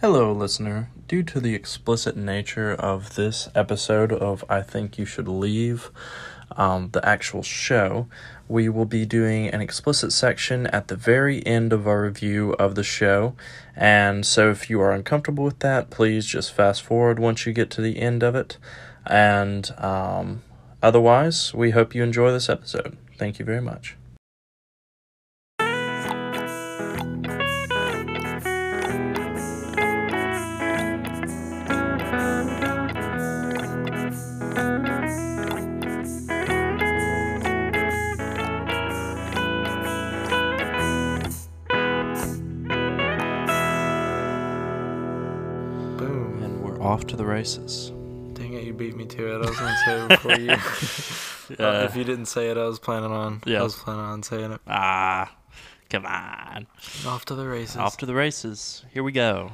Hello, listener. Due to the explicit nature of this episode of I Think You Should Leave, um, the actual show, we will be doing an explicit section at the very end of our review of the show. And so, if you are uncomfortable with that, please just fast forward once you get to the end of it. And um, otherwise, we hope you enjoy this episode. Thank you very much. Races. Dang it, you beat me to it. I was going to say it before you. Uh, if you didn't say it, I was planning on. Yeah. I was planning on saying it. Ah, come on. Off to the races. Off to the races. Here we go.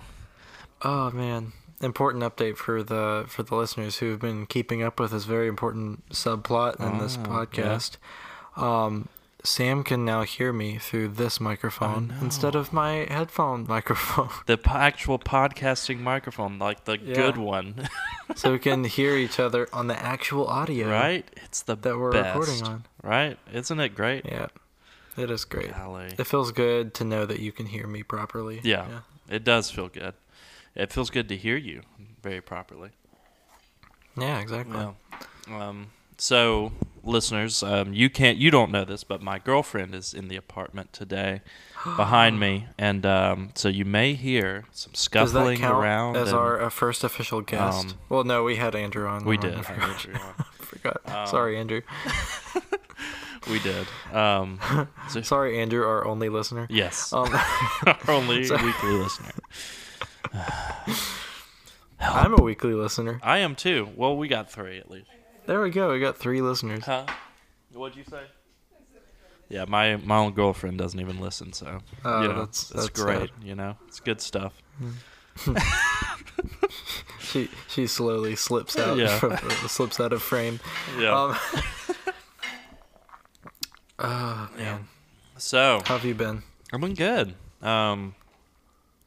oh man, important update for the for the listeners who have been keeping up with this very important subplot in this Oh, yeah. podcast. Um, Sam can now hear me through this microphone instead of my headphone microphone, The po- actual podcasting microphone, like the Yeah. good one, so we can hear each other on the actual audio right? It's the that we're best, recording on. right? Isn't it great? Yeah, it is great. Golly. It feels good to know that you can hear me properly. Yeah. It does feel good. It feels good to hear you very properly. Yeah, exactly. Yeah. Um, so, listeners, um, you can't, you don't know this, but my girlfriend is in the apartment today, behind me, and um, so you may hear some scuffling around. as and- our uh, first official guest? um, well, no, we had Andrew on. we did. I forgot. Andrew, forgot. Um, Sorry, Andrew. we did. Um, so- Sorry, Andrew, our only listener. yes, Um, our only so- weekly listener. I'm a weekly listener. I am too. Well, we got three at least. There we go. We got three listeners. Huh? What'd you say? Yeah, my my own girlfriend doesn't even listen, so Oh, you know, that's- it's that's great. sad. You know, it's good stuff. She she slowly slips out. Yeah. From, slips out of frame. Yeah. Um, oh yeah. So how have you been? I've been good. Um,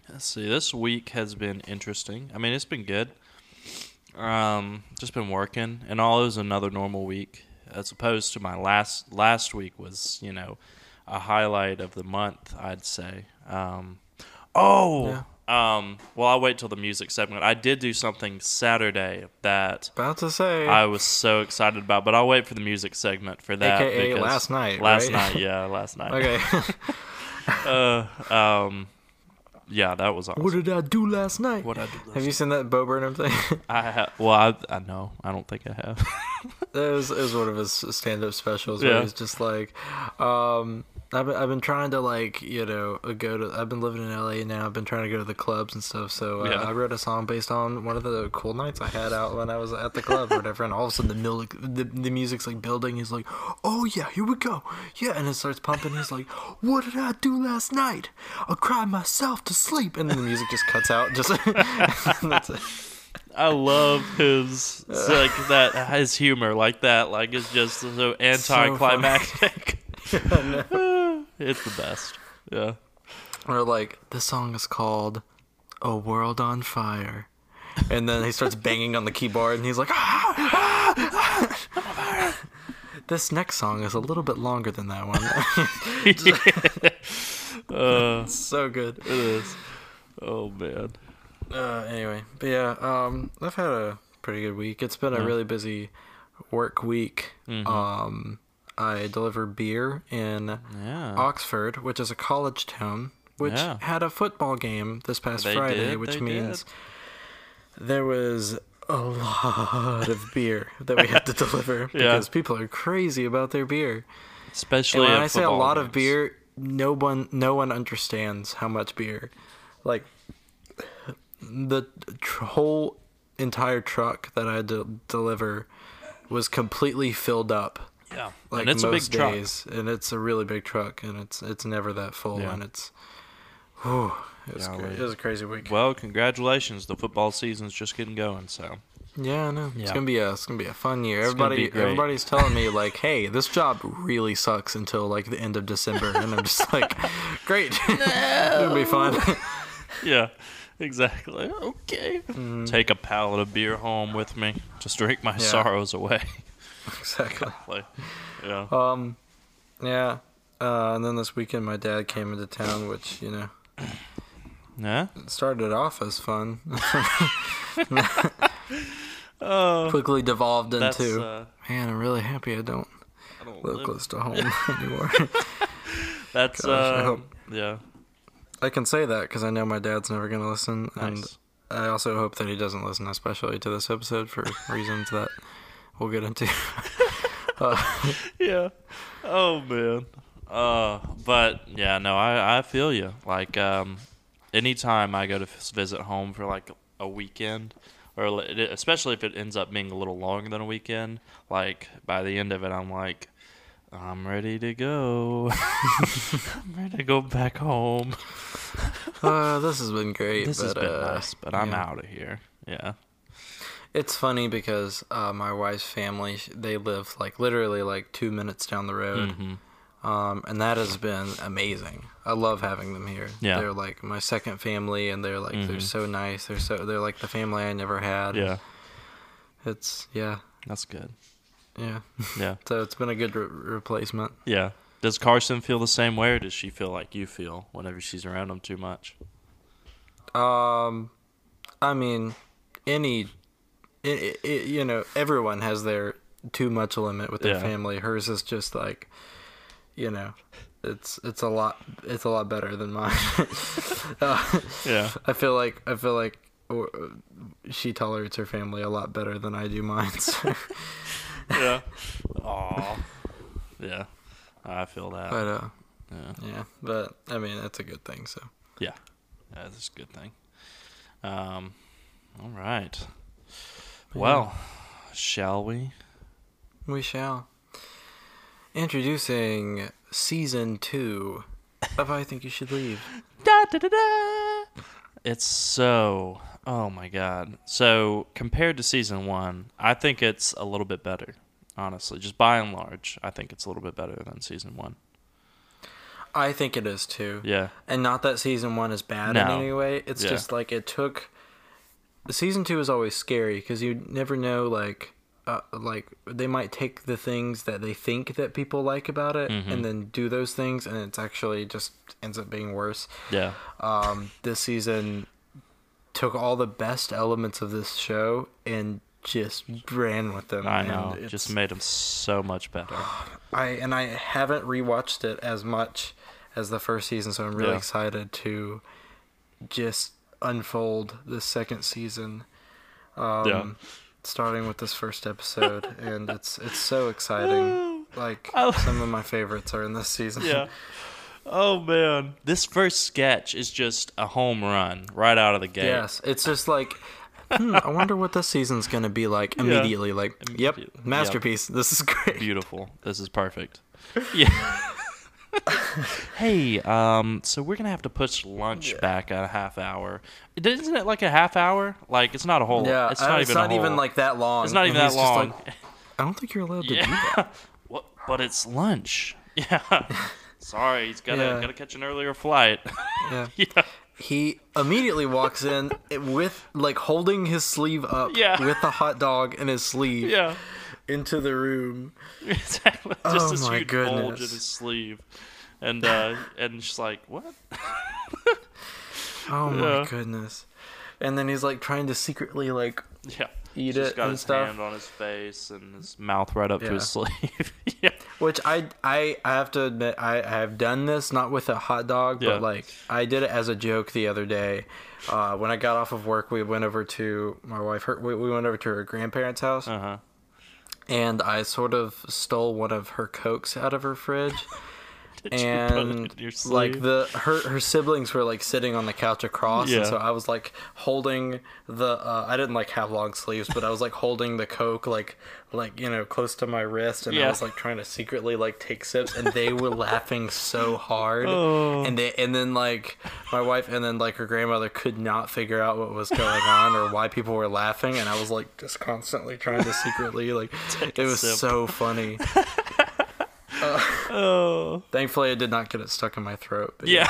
let's see. This week has been interesting. I mean, it's been good. Um, just been working, and all is another normal week, as opposed to my last last week was, you know, a highlight of the month. I'd say. Um, oh. Um, well, I'll wait till the music segment. I did do something Saturday that About to say. I was so excited about, but I'll wait for the music segment for that. AKA last night, Last right? night, yeah, last night. okay. Uh, um, yeah, that was awesome. what did I do last night? What I did last Have you seen that Bo Burnham thing? I ha- well, I I know. I don't think I have. It was, it was one of his stand-up specials where Yeah. he's just like, um, I've been, I've been trying to like you know uh, go to I've been living in LA now. I've been trying to go to the clubs and stuff. So uh, Yeah. I wrote a song based on one of the cool nights I had out when I was at the club or whatever. And all of a sudden the music the, the music's like building. He's like, oh yeah, here we go, yeah, and it starts pumping. He's like, what did I do last night? I cried myself to sleep, and then the music just cuts out. Just that's it. I love his like that his humor like that. Like it's just so anticlimactic. it's the best. Yeah. Or like the song is called "A World on Fire," and then he starts banging on the keyboard, and he's like, "Ah, ah, ah." "This next song is a little bit longer than that one." Uh, so good. it is. Oh man. Uh, anyway, but yeah, um, I've had a pretty good week. It's been a Yeah. really busy work week. Mhm. Um, I deliver beer in Yeah. Oxford, which is a college town, which Yeah. had a football game this past They Friday, did, which means there was a lot of beer that we had to deliver Yeah. because people are crazy about their beer. Especially And when I say a lot of beer, no one no one understands how much beer. Like the tr- whole entire truck that I had to deliver was completely filled up Yeah. like and it's a big most truck. days, and it's a really big truck, and it's it's never that full, Yeah. and it's, whew, it was cra- it was a crazy week. Well, congratulations. The football season's just getting going, so. yeah, I know it's gonna be a it's gonna be a fun year. It's Everybody everybody's telling me like, hey, this job really sucks until like the end of December, and I'm just like, great, it'll be fun. Yeah. exactly. Okay. Mm-hmm. Take a pallet of beer home with me. Just drink my sorrows away. Exactly. like, yeah. Um, yeah. Uh, and then this weekend, my dad came into town, which you know Yeah. started off as fun, Oh, quickly devolved into. Uh, Man, I'm really happy I don't I don't live live- close to home anymore. That's. Gosh, I uh, hope- yeah. I can say that because I know my dad's never gonna listen, and I also hope that he doesn't listen, especially to this episode for reasons that we'll get into. uh, yeah. Oh man. Uh, but yeah, no, I I feel you. Like um, anytime I go to visit home for like a weekend, or especially if it ends up being a little longer than a weekend, like by the end of it, I'm like. I'm ready to go. I'm ready to go back home. uh, this has been great. This but, has been uh, nice, but I'm yeah. out of here. Yeah. It's funny because uh, my wife's family they live like literally like two minutes down the road, hmm um, and that has been amazing. I love having them here. Yeah. they're like my second family, and they're like they're Mhm. so nice. They're so they're like the family I never had. Yeah. it's yeah That's good. yeah. Yeah. So it's been a good re- replacement. Yeah. Does Carson feel the same way, or does she feel like you feel whenever she's around him too much? Um, I mean, any, i i you know, everyone has their too much limit with their Yeah. family. Hers is just like, you know, it's it's a lot it's a lot better than mine. uh, Yeah. I feel like I feel like she tolerates her family a lot better than I do mine. So. Yeah. Aw. Yeah. I feel that. but uh, yeah. yeah, but I mean that's a good thing. So Yeah. That's a good thing. Um. All right. Well, shall we? we shall. Introducing season two of I Think You Should Leave. Da, da, da, da. It's so. Oh my god. So compared to season one, I think it's a little bit better. Honestly, just by and large, I think it's a little bit better than season one. I think it is too. Yeah. And not that season one is bad in any way. It's Yeah. just like it took. Season two is always scary because you never know, like, uh, like they might take the things that they think that people like about it Mhm. and then do those things, and it's actually just ends up being worse. Yeah. Um, this season took all the best elements of this show and just ran with them. I and know. Just made them so much better. I and I haven't rewatched it as much as the first season, so I'm really Yeah. excited to just unfold this second season. Um, Yeah. Starting with this first episode, and it's it's so exciting. Like some of my favorites are in this season. yeah. Oh man, this first sketch is just a home run right out of the gate. Yes, it's just like, hmm, I wonder what this season's gonna be like Yeah. immediately. Like, yep, Immediate- yep. masterpiece. This is great. Beautiful. This is perfect. Yeah. Hey, um, so we're gonna have to push lunch back a half hour. Isn't it like a half hour? Like it's not a whole. Yeah, it's not it's even. not a even like that long. It's not even And that long. like, I don't think you're allowed to do that. What? But it's lunch. Yeah. Sorry, he's gotta Yeah. gotta catch an earlier flight. Yeah. yeah. He immediately walks in with like holding his sleeve up Yeah. with the hot dog in his sleeve Yeah. Into the room. Exactly. Just Oh this my huge bulge in his sleeve. And uh and she's like, What? Oh my Yeah. goodness. And then he's like trying to secretly like Yeah. eat Just it got and his stuff. hand on his face and his mouth right up to his sleeve. yeah. Which I I I have to admit I I have done this not with a hot dog Yeah. but like I did it as a joke the other day. Uh, when I got off of work, we went over to my wife. Her, we, we went over to her grandparents' house, Uh huh. And I sort of stole one of her cokes out of her fridge. Did you put and in your sleeve? like the her her siblings were like sitting on the couch across Yeah. and so i was like holding the uh, i didn't like have long sleeves but i was like holding the coke like like you know close to my wrist and i was like trying to secretly like take sips and they were laughing so hard Oh. and they and then like my wife and then like her grandmother could not figure out what was going on or why people were laughing and i was like just constantly trying to secretly like Take it was sip. so funny oh. thankfully i did not get it stuck in my throat but Yeah.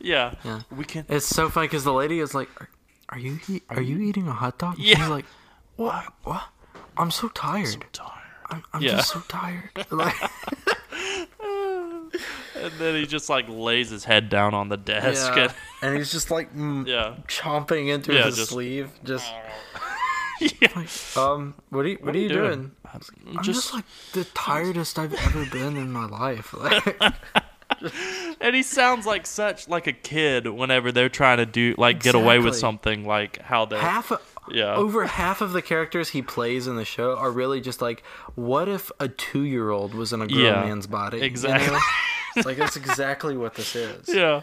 Yeah. Yeah. We can. It's so funny because the lady is like, "Are, are you eat, are you eating a hot dog?" Yeah. She's like, "What? What? I'm so tired. So tired. I'm, I'm Yeah. just so tired." Like, And then he just like lays his head down on the desk. yeah. And, And he's just like mm, yeah. chomping into Yeah, his just- sleeve. Just yeah. um, what are you what, are you doing? I'm I'm just, like the tiredest I've ever been in my life. Like, and he sounds like such like a kid whenever they're trying to do like get away with something like how they half of, Yeah. over half of the characters he plays in the show are really just like what if a two-year-old was in a grown Yeah, man's body you exactly. know? Like that's exactly what this is yeah.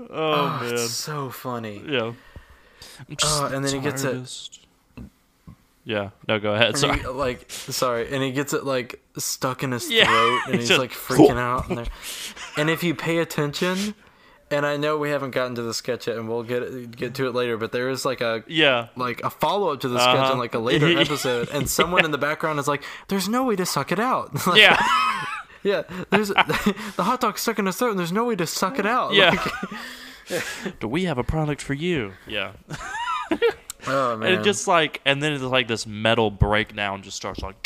Oh, oh, man. it's so funny Yeah. Just Oh, and then he gets it- tiredest. Yeah. No, go ahead. Sorry. he, like sorry and he gets it like stuck in his Yeah, throat and he he's just- like freaking out and, there- and if you pay attention and i know we haven't gotten to the sketch yet and we'll get get to it later but there is like a Yeah. like a follow up to the sketch Uh-huh. in like a later episode, and someone in the background is like, "There's no way to suck it out." Like, Yeah. yeah. There's the hot dog stuck in his throat, and there's no way to suck it out. Yeah. Like, Do we have a product for you? Yeah. Oh man. And it just like, and then it's like this metal breakdown just starts like,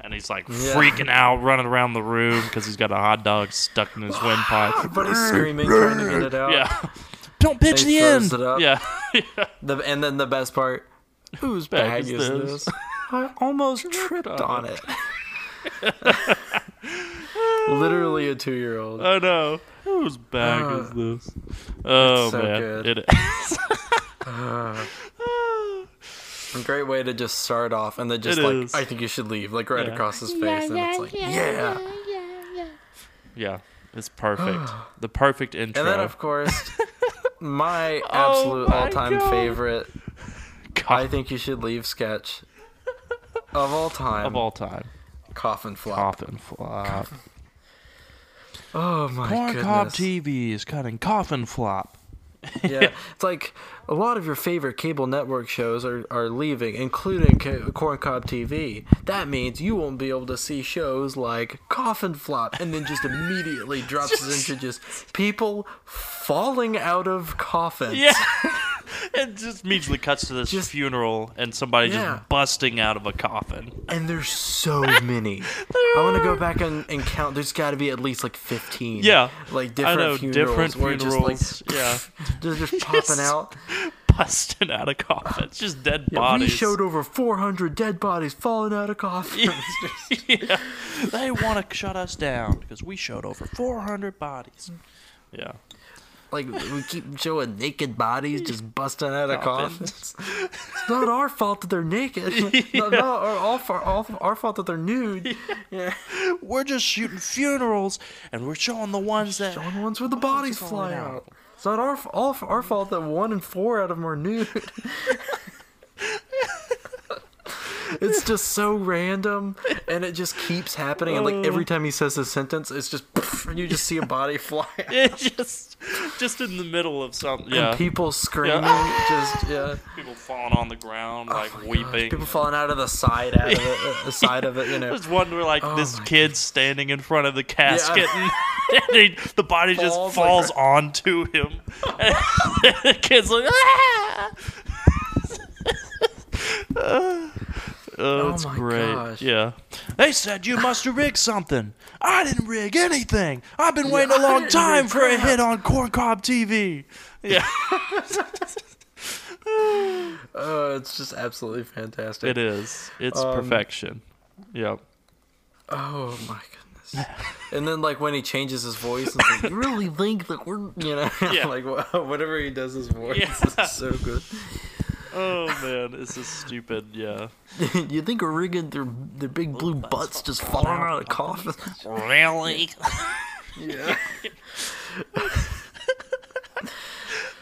and he's like freaking out, running around the room because he's got a hot dog stuck in his windpipe. but he's screaming, trying to get it out. Yeah. Don't pitch He the end. up. Yeah. The, and then the best part, whose bag, is, this? I almost tripped on it. Literally a two-year-old. I know. Whose bag Uh, is this? Oh so man, good. it is. A great way to just start off, and then just It like, is. I think you should leave, like right Yeah. across his face, and it's like, yeah. yeah, yeah, yeah. it's perfect. the perfect intro. And then, of course, my Oh absolute my all-time God. favorite, God, I think you should leave sketch of all time, of all time, coffin flop. coffin flop. Oh my Corn cob goodness! TV is cutting coffin flop. yeah, it's like a lot of your favorite cable network shows are, are leaving, including Ca- Corn Cob TV. That means you won't be able to see shows like Coffin Flop, and then just immediately drops into just people falling out of coffins. Yeah. it just immediately cuts to this Just- funeral and somebody Yeah. just busting out of a coffin. And there's so many. I want to go back and, and count. There's got to be at least like 15. Yeah. Like I different know, funerals. different funerals. Just, like, yeah. they're just popping out. Busting out of coffins. Just dead Yeah, bodies. we showed over 400 dead bodies falling out of coffins. yeah. They want to shut us down because we showed over 400 bodies. Mm. Yeah. Like we keep showing naked bodies just busting out of Coffins. It's not our fault that they're naked. Not, not our, all for, all, our fault that they're nude. Yeah. We're just shooting funerals and we're showing the ones that. Showing the ones where the oh, bodies fly out. out. It's not our all our fault that one in four out of them are nude. it's just so random, and it just keeps happening. And like every time he says a sentence, it's just and you just see a body fly. It's just, just in the middle of something. Yeah. And people screaming, Yeah. just yeah. People falling on the ground, like Oh gosh, weeping. People falling out of the side out of it, uh, the side of it, you know. There's one where like Oh this kid kid's standing in front of the casket and, and he, the body just Falls like onto him. And the kid's like, ah! Oh, Oh it's my great. gosh. Yeah. They said you must have rigged something. I didn't rig anything. I've been waiting a long time for a hit on Corncob TV. Yeah. Oh, it's just absolutely fantastic. it is. It's Um, perfection. Yep. Oh my goodness. and then like when he changes his voice, it's like, you really think that we're, you know, Yeah. like whatever he does his voice Yeah. is so good. Oh man, this is stupid. Yeah. you think we're rigging their their big blue butts just falling out of coffins? Really? yeah.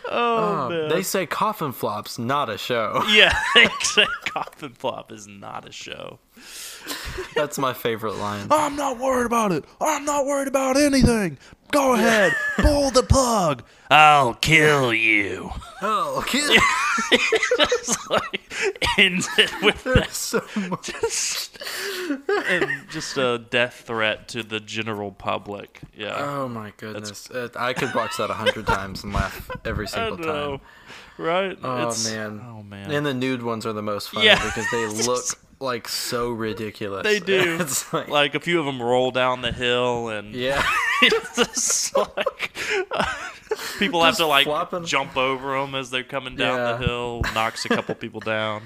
Oh, uh, man. They say coffin flops, not a show. yeah, they say Coffin Flop is not a show. That's my favorite line. I'm not worried about it. I'm not worried about anything. Go ahead, pull the plug. I'll kill you. Oh, kid. Just like ends it with that. so much. and just a death threat to the general public. Yeah. Oh my goodness. It, I could watch that a hundred times and laugh every single time. Right? Oh It's- man. Oh man. And the nude ones are the most fun Yeah. because they look like so ridiculous. they do. It's like, like a few of them roll down the hill and yeah. it's just like people have to like flopping. jump over them as they're coming down Yeah. the hill knocks a couple people down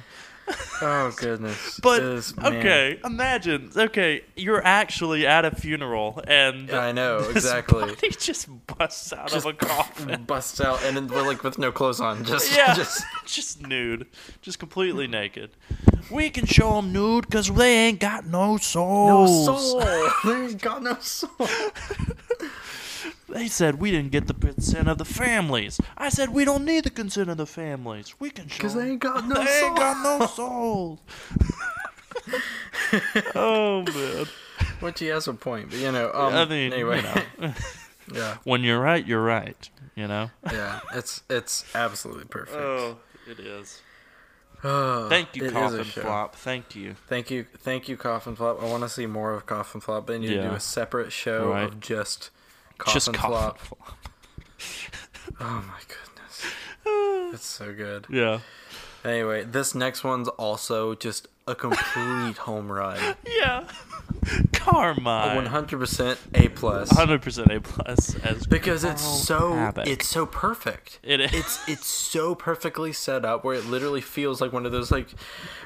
Oh goodness. but This okay imagine okay you're actually at a funeral and Yeah, I know exactly. body just busts out of a coffin Busts out and then like with no clothes on, just yeah just just nude just completely naked we can show them nude because they ain't got no soul. no souls soul. There's got no soul. They said we didn't get the consent of the families. I said we don't need the consent of the families. We can show Because they ain't got no They soul. ain't got no souls. oh man. Which he has a point, but you know. Um, I mean, anyway. you know, yeah, when you're right, you're right. You know. yeah. It's it's absolutely perfect. Oh, it is. Oh, Thank you, Coffin. Flop. Thank you. Thank you, thank you, Coffin Flop. I want to see more of Coffin Flop. They need to do a separate show Right. of just Coffin Just Flop. Coffin Flop. Oh my goodness, it's so good. Yeah. Anyway, this next one's also just a complete home run. Yeah. Carmine. One hundred percent A plus. 100% A plus as Because it's so Havoc. it's so perfect. It is. It's it's so perfectly set up where it literally feels like one of those like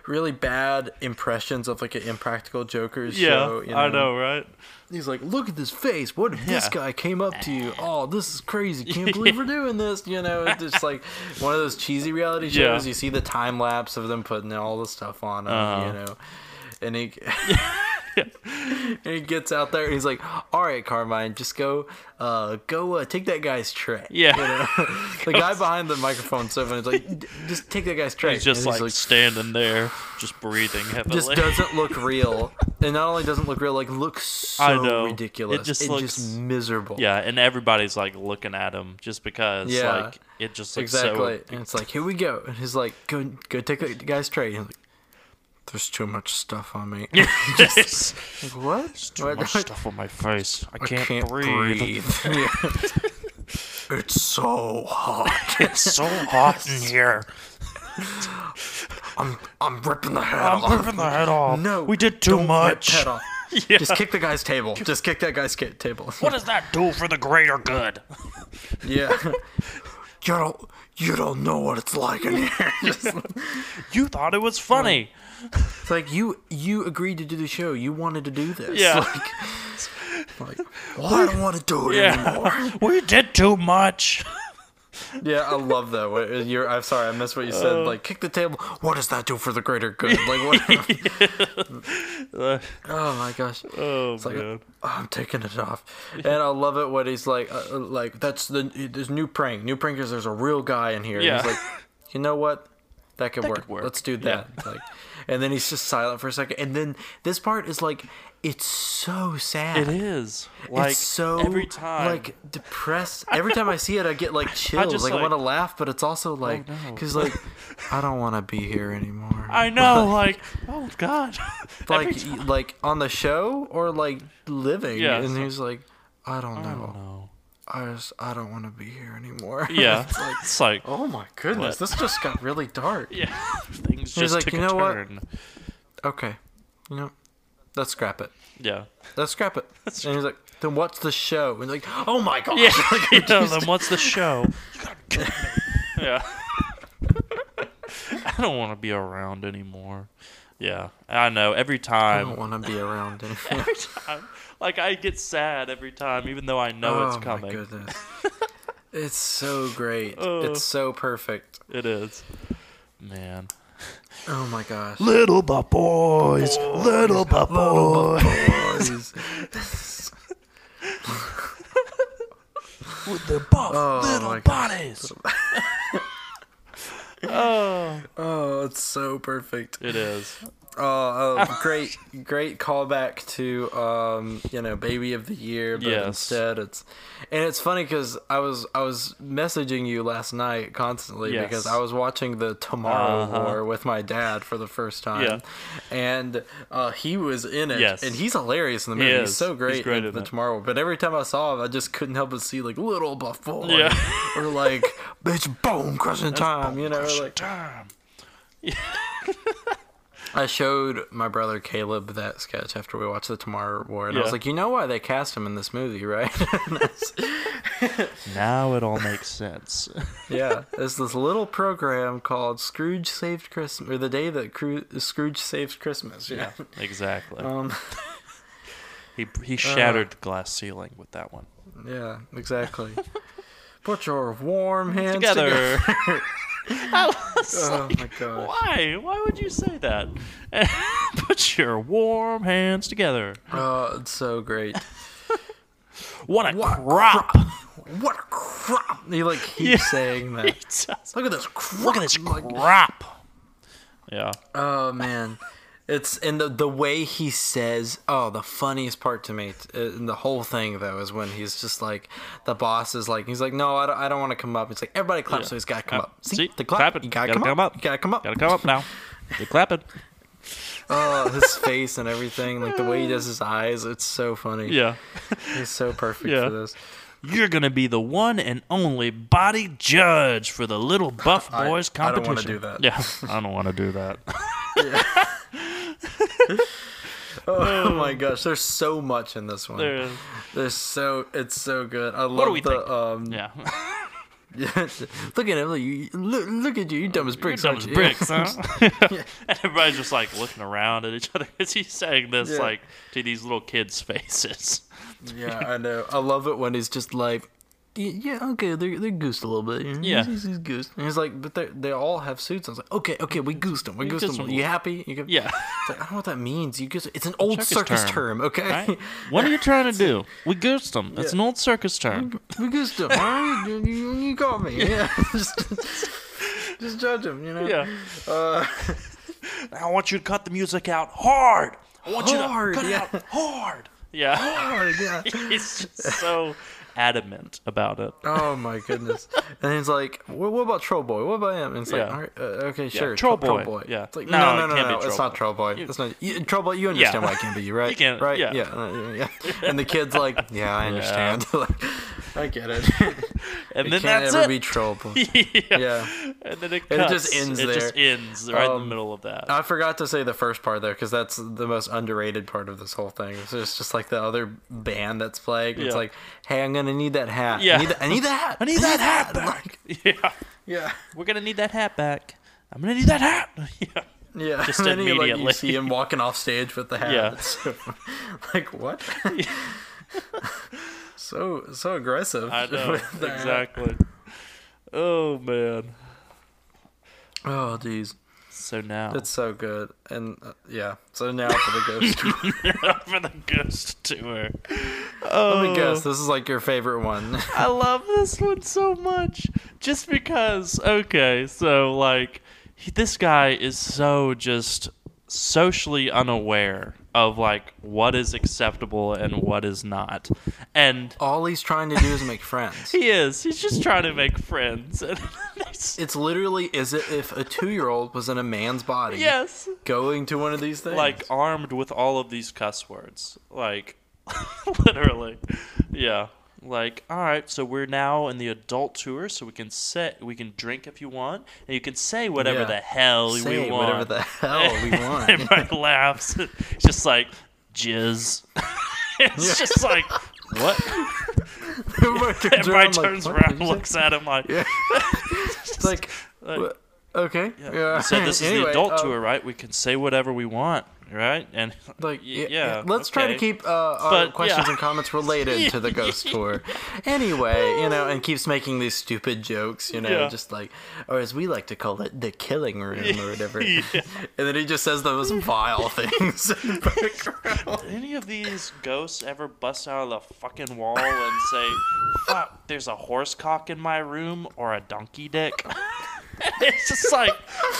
really bad impressions of like an impractical Joker's yeah, show. You know? I know, right? He's like, look at this face. What if this guy came up to you? Oh, this is crazy. Can't believe we're doing this. You know, it's just like one of those cheesy reality shows. Yeah. You see the time lapse of them putting all the stuff on Uh-huh. you know. And he and he gets out there and he's like, "All right, Carmine, just go, uh, go, uh, take that guy's tray." Yeah. You know? the guy behind the microphone so is like, "Just take that guy's tray." He's just And like, standing there, just breathing heavily. just doesn't look real. And not only doesn't look real, like looks so know. It just It looks- miserable. Yeah, and everybody's like looking at him just because Yeah. like it just looks exactly. so And it's like, here we go. And he's like, go, go take the guy's tray. And he's like, there's too much stuff on me. It's like, what? too What? much stuff on my face. I I can't, can't breathe. breathe. It's so hot. It's so hot in here. I'm I'm ripping the head I'm off. ripping the head off. No, we did too don't rip much. Head off. Yeah. Just kick the guy's table. Just kick that guy's ki- table. What does that do for the greater good? yeah. You don't you don't know what it's like in here. Just- You thought it was funny. It's like you you agreed to do the show. You wanted to do this. Yeah. Like, like well, I don't want to do it anymore. We did too much. Yeah, I love that. You're, I'm sorry, I missed what you said. like, kick the table. What does that do for the greater good? Like, what? Uh, oh my gosh. oh like man. Oh, I'm taking it off, and I love it when he's like, uh, uh, like that's the there's new prank, new prankers. There's a real guy in here. Yeah. He's like, you know what? That could, That work. could work. Let's do Yeah. that. Like, and then he's just silent for a second, and then this part is like, it's so sad. It is like it's so every time. like depressed. Every time I see it, I get like chills. just, like, I want to laugh, but it's also oh, like no. because like I don't want to be here anymore. I know, like oh god. Like like on the show or like living. Yeah, and so- he's like, I don't know. I don't know. I just I don't want to be here anymore. Yeah, It's like, it's like oh my goodness, What? this just got really dark. yeah, things He's just like, took "You a know what?" Okay, you know, let's scrap it. Yeah. Let's scrap it. and he's like, then what's the show? And like, oh my god. Yeah. Like, yeah then what's the show? You gotta kill me. yeah. I don't want to be around anymore. Yeah, I know. Every time I don't want to be around anymore. every time, like I get sad every time, even though I know oh it's coming. Oh my goodness. it's so great. Oh. it's so perfect. It is. Man. Oh my gosh. Little buff boys, little buff boys, Boys. with their buff Oh little gosh. bodies. oh, oh, it's so perfect. it is. Oh, oh great, great callback to um, you know, baby of the year, but Yes. instead it's, and it's funny because I was I was messaging you last night constantly Yes. because I was watching the Tomorrow Uh-huh. War with my dad for the first time, Yeah. and uh, he was in it, Yes. and he's hilarious in the movie. He's so great, He's great, in in the it. Tomorrow War. But every time I saw him, I just couldn't help but see like little buff Yeah. or like it's bone crushing time, you know, like time. I showed my brother Caleb that sketch after we watched the Tomorrow War, and I was like, "You know why they cast him in this movie, right?" That's- Now it all makes sense. yeah, there's this little program called Scrooge Saved Christmas, or the day that Cru- Scrooge saved Christmas. Yeah. exactly. Um. he he shattered the glass ceiling with that one. Yeah. Exactly. Put your warm hands together. Together. I was Oh like, my god! why? Why would you say that? Put your warm hands together. Oh, it's so great. What a What a crop! What a crop! He like keeps Yeah. saying that. Look at this crop. Look at this Like, crop. Yeah. Oh man, it's and the the way he says. Oh, the funniest part to me t- uh, in the whole thing though is when he's just like the boss is like he's like no I don't, I don't want to come up. It's like everybody clap, Yeah. so he's got to come Uh, up. See, see? the clap. Clap it. You gotta, Gotta come, come up. up. You gotta come up. Gotta come up now. You're clapping. Oh, his face and everything, like the way he does his eyes. It's so funny. Yeah. he's so perfect Yeah. for this. You're gonna be the one and only body judge for the little buff I- boys I don't competition. wanna do that. Yeah, I don't want to do that. Oh my gosh, there's so much in this one. There- There's so it's so good. I love do we the think? um. yeah, look at him. Look, you, look, look at you. You dumb as bricks. Dumb as bricks, huh? and everybody's just like looking around at each other as he's saying this, Yeah. like to these little kids' faces. Yeah, I know. I love it when he's just like, "Y- yeah, okay, they're they're goosed a little bit. you know, Yeah. he's, he's goosed. And he's like, but they they all have suits. I was like, okay, okay, we goosed them. We, We goosed goosed them. You happy? You can, Yeah, like, I don't know what that means. You goosed. It's an old Circus circus, term, term, okay? right? What are you trying to do? We goosed them. It's an old circus term. we goosed them. Right, you, you, you got me. Yeah, just, just judge them. You know. Yeah. Uh, I want you to cut the music out hard. I want Hard, you to cut yeah. it out hard. Yeah. hard, yeah. it's just so adamant about it. Oh my goodness! And he's like, "What, what about Troll Boy? What about him?" And it's like, Yeah. All right, uh, "Okay, sure, Troll Tro- Boy, yeah. It's like, No, no, it no, no, can't no, be it's Troll not Boy. Troll Boy. You- It's not you, Troll Boy. You understand why it can't be you, right? You can't- right? yeah. Yeah, yeah. And the kid's like, "Yeah, I understand. like, I get it. And it then can't that's ever it. be Troll Boy." yeah. Yeah. And then it, And it just ends there. It just ends right in Um, the middle of that. I forgot to say the first part there because that's the most underrated part of this whole thing. It's just like the other band that's playing. It's Yeah. like, hey, I'm gonna need that hat. Yeah. I need that, I need that hat. I need that hat Like, back. Yeah. yeah. We're gonna need that hat back. I'm gonna need that hat. Yeah. Yeah, Just and then you, like, immediately. you see him walking off stage with the hat. Yeah. So- like what? So so aggressive. I know with the hat. exactly. Oh man. Oh geez, So now it's so good. And uh, yeah, so now for the ghost. tour. for the ghost tour. Let Oh, me guess, this is like your favorite one. I love this one so much. Just because, okay, so like, he, this guy is so just socially unaware of like what is acceptable and what is not. And All he's trying to do is make friends. he is, he's just trying to make friends. It's- literally as if a two-year-old was in a man's body. yes. Going to one of these things. Like armed with all of these cuss words. Like, literally. Yeah. Like, all right, so we're now in the adult tour, so we can say we can drink if you want, and you can say whatever Yeah. the hell say we want. whatever the hell we want. Everybody laughs. It's just like jizz. it's just like what? Everybody turns Everybody around, turns "What around, did and you say?" looks at him like. Yeah. it's like, like, okay. Yeah. You said this is Anyway, the adult um, tour, right? We can say whatever we want, right? And Like, yeah, yeah. let's try to keep uh, our But, questions yeah. and comments related to the ghost tour. Anyway, you know, and keeps making these stupid jokes, you know, Yeah. just like, or as we like to call it, the killing room or whatever. And then he just says those vile things in any of these ghosts ever bust out of the fucking wall and say, "Fuck, there's a horse cock in my room or a donkey dick"? it's just like,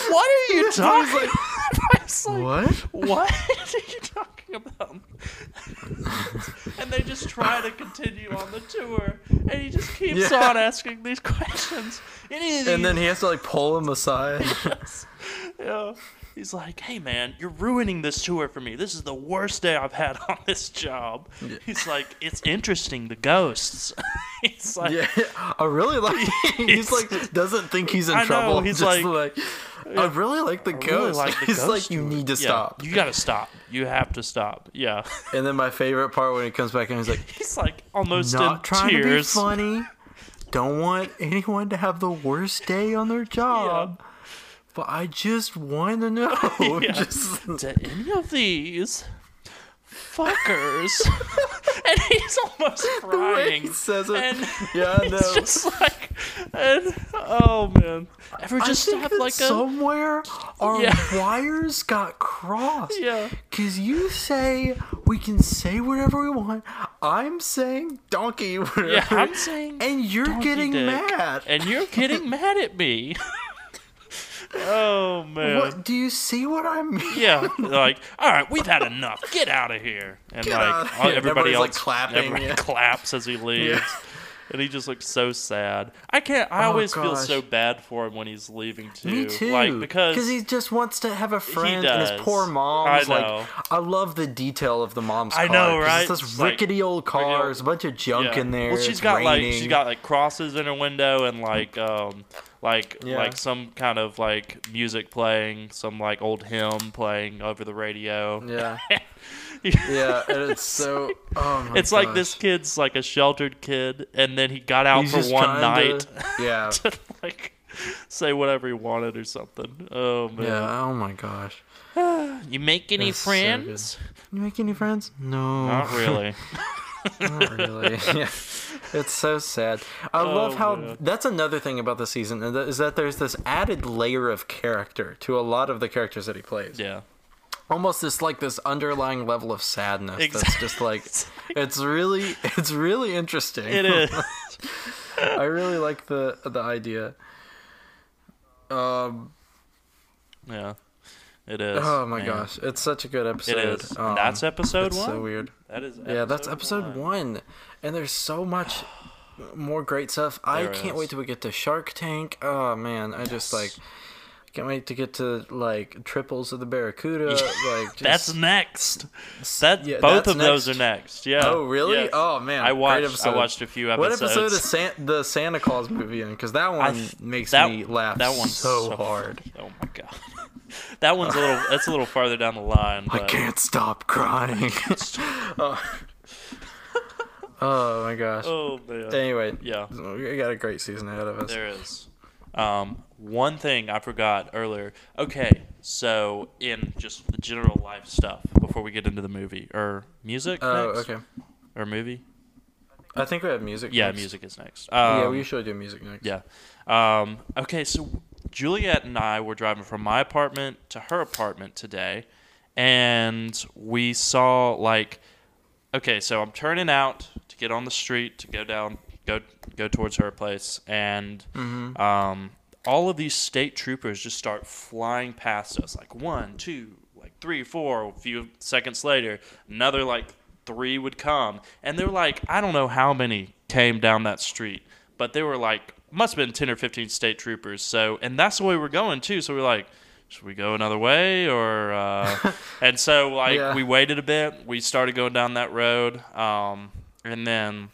what are you talking? Like, What? What are you talking about? and they just try to continue on the tour, and he just keeps Yeah. on asking these questions. Any of And then he has to like pull him aside. yeah. He's like, hey man, you're ruining this tour for me. This is the worst day I've had on this job. He's like, it's interesting, the ghosts. he's like, yeah, I really like. he's like doesn't think he's in I know, trouble. he's just like- I really like the I ghost. really like the he's ghost like, you tour." need to Yeah, stop. You gotta stop. You have to stop. Yeah. And then my favorite part when he comes back and he's like, he's like almost not in trying tears. to be funny. Don't want anyone to have the worst day on their job. But I just want to know. Yeah. Just to any of these fuckers. and he's almost crying. he says it. And yeah, I know. It's just like, and oh man, ever I just think have that like a somewhere our Yeah. wires got crossed. yeah, Cause you say we can say whatever we want. I'm saying donkey whatever. yeah. I'm saying, and you're getting dick, mad. and you're getting mad at me. Oh man. what do you see what I mean? Yeah, like, all right, we've had enough. Get out of here. And Get like, here. everybody Everybody's, else like, clapping, everybody yeah. claps as he leaves. And he just looks so sad. I can't. I Oh, always feel so bad for him when he's leaving too. Me too. Like because he just wants to have a friend, and his poor mom. I know. Like, I love the detail of the mom's I car. know, right? It's this It's like- rickety old car. rickety There's a bunch of junk yeah. in there. Well, she's got like she's got like crosses in her window and like um like Yeah. like some kind of like music playing, some like old hymn playing over the radio. Yeah. yeah, and it's so. Oh my It's like this kid's like a sheltered kid, and then he got out He's for one night to- yeah. to like say whatever he wanted or something. Oh man. Yeah. Oh my gosh. You make any That's so friends? You make any friends? No. Not really. Not really. yeah. It's so sad. I oh, love Oh, how man. that's another thing about the season is that there's this added layer of character to a lot of the characters that he plays. yeah. Almost this like this underlying level of sadness that's just like it's really it's really interesting. It is. I really like the the idea. Um yeah. It is. oh my man. gosh, it's such a good episode. It is. Um, that's episode one. so weird. That is. Yeah, that's episode one. And there's so much more great stuff. I can't is. wait till we get to Shark Tank. Oh man, I just like can't wait to get to like triples of the Barracuda. like just, That's next. That Yeah, both of those are next. Yeah. Oh really? Yes. Oh man, I watched. I watched a few episodes. What episode is San- the Santa Claus movie in? Because that one th- makes that- me laugh that one's so, so hard. Oh my god. that one's a little. That's a little farther down the line. I can't stop crying. oh. oh my gosh. Oh man. Anyway, Yeah. we got a great season ahead of us. There is. Um, one thing I forgot earlier. Okay, so in just the general life stuff before we get into the movie or music. Oh, next? okay. Or movie. I think we have music. Yeah, next. music is next. yeah, Um, we usually do music next. Yeah. Um, okay, so Juliet and I were driving from my apartment to her apartment today, and we saw like, okay, so I'm turning out to get on the street to go down, go go towards her place, and Mm-hmm. um, all of these state troopers just start flying past us, like one, two, like three, four. A few seconds later, another like three would come, and they're like, I don't know how many came down that street, but they were like, must have been ten or fifteen state troopers. So, and that's the way we're going too. So we're like. Should we go another way or uh and so like Yeah. we waited a bit we started going down that road um and then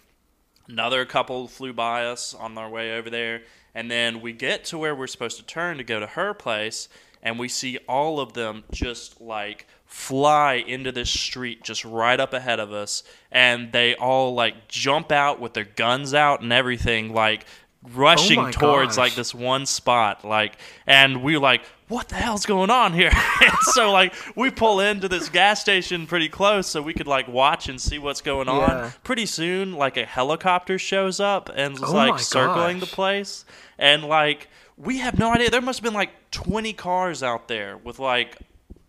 Another couple flew by us on our way over there, and then we get to where we're supposed to turn to go to her place, and we see all of them just like fly into this street just right up ahead of us, and they all like jump out with their guns out and everything, like rushing Oh towards gosh. like this one spot, like, and we were like, what the hell's going on here? and so like we pull into this gas station pretty close so we could like watch and see what's going on. Yeah. Pretty soon, like a helicopter shows up and is Oh like circling the place, and like we have no idea. There must have been like twenty cars out there with like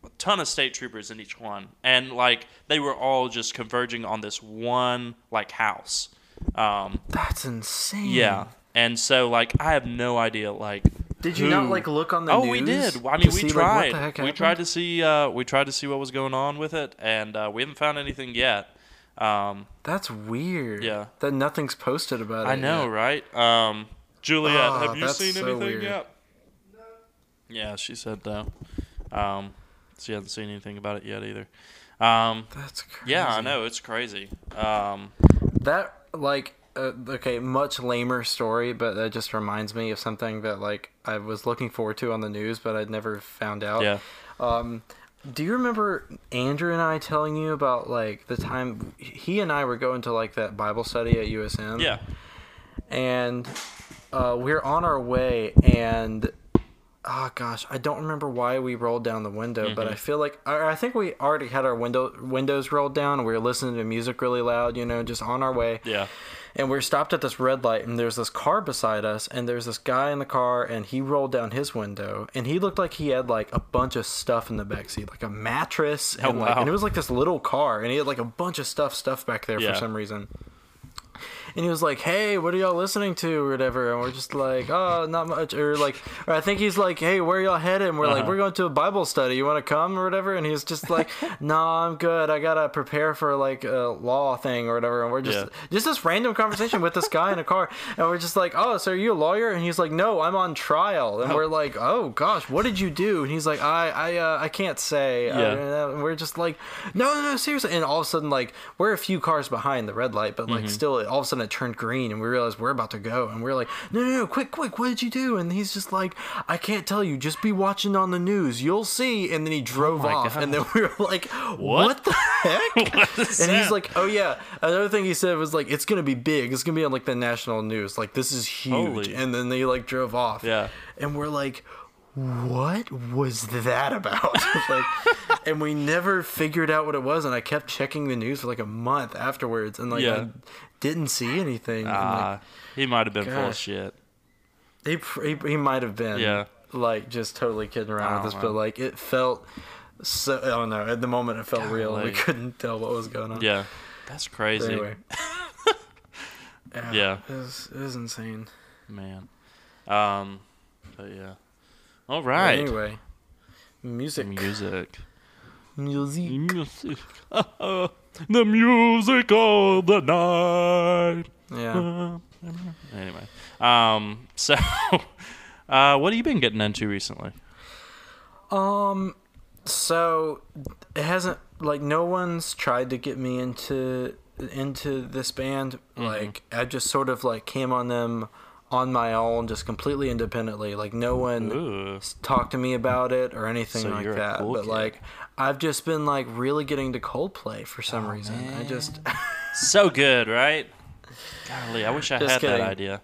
a ton of state troopers in each one, and like they were all just converging on this one like house. Um, That's insane. yeah. And so like I have no idea like Did you not like look on the oh, we did. I mean, we see, like, tried. heck we tried to see. Uh, we tried to see what was going on with it, and uh, we haven't found anything yet. Um, That's weird. Yeah. That nothing's posted about it. I know, yet. right? Um, Juliet, Oh, have you seen so anything weird. yet? Yeah, she said no. Um, she hasn't seen anything about it yet either. Um, That's crazy. yeah, I know it's crazy. Um, That like uh, okay, much lamer story, but that just reminds me of something that like I was looking forward to on the news, but I'd never found out. yeah. Um, do you remember Andrew and I telling you about like the time he and I were going to like that Bible study at USM? Yeah. and uh, we're on our way and oh gosh i don't remember why we rolled down the window but Mm-hmm. i feel like I, I think we already had our window windows rolled down and we were listening to music really loud you know just on our way Yeah. And we're stopped at this red light and there's this car beside us and there's this guy in the car and he rolled down his window and he looked like he had like a bunch of stuff in the back seat like a mattress oh, and Oh, like and it was like this little car and he had like a bunch of stuff stuff back there Yeah. for some reason and he was like, "Hey, what are y'all listening to, or whatever?" And we're just like, "Oh, not much," or like, or I think he's like, "Hey, where y'all headed?" And we're like, Uh-huh. "We're going to a Bible study. You want to come, or whatever?" And he's just like, "No, I'm good. I gotta prepare for like a law thing or whatever." And we're just Yeah. just this random conversation with this guy in a car, and we're just like, "Oh, so are you a lawyer?" And he's like, "No, I'm on trial." And we're like, "Oh gosh, what did you do?" And he's like, "I I uh, I can't say." Yeah. Uh, and we're just like, "No, no, no, seriously." And all of a sudden, like, we're a few cars behind the red light, but like, still, all of a sudden, it turned green, and we realized we're about to go, and we're like, "No, no, no, quick, quick, what did you do?" And he's just like, "I can't tell you. Just be watching on the news. You'll see." And then he drove my off, God. and then we were like, "What, the heck?" What and he's like, "Oh yeah." Another thing he said was like, "It's gonna be big. It's gonna be on like the national news. Like this is huge." Holy. And then they like drove off. Yeah. And we're like, "What was that about?" like, and we never figured out what it was. And I kept checking the news for like a month afterwards, and like Yeah. I didn't see anything. and, like, Ah, he might have been full of shit. he he, he might have been Yeah. like just totally kidding around with us, but like it felt so I don't know. At the moment, it felt real. and We couldn't tell what was going on. Yeah. That's But crazy. anyway. Yeah. It was, it was insane. Man. Um, but yeah. All right. But. Anyway, music. Music. Music. Music. the music of the night. Yeah. Anyway. Um, so, uh, what have you been getting into recently? Um. So it hasn't like no one's tried to get me into into this band. Mm-hmm. Like I just sort of like came on them on my own, just completely independently. Like no one Ooh. talked to me about it or anything So like that. cool but kid. like I've just been like really getting to Coldplay for some Oh, reason. I just So good, right? Golly, I wish I Just had kidding. that idea.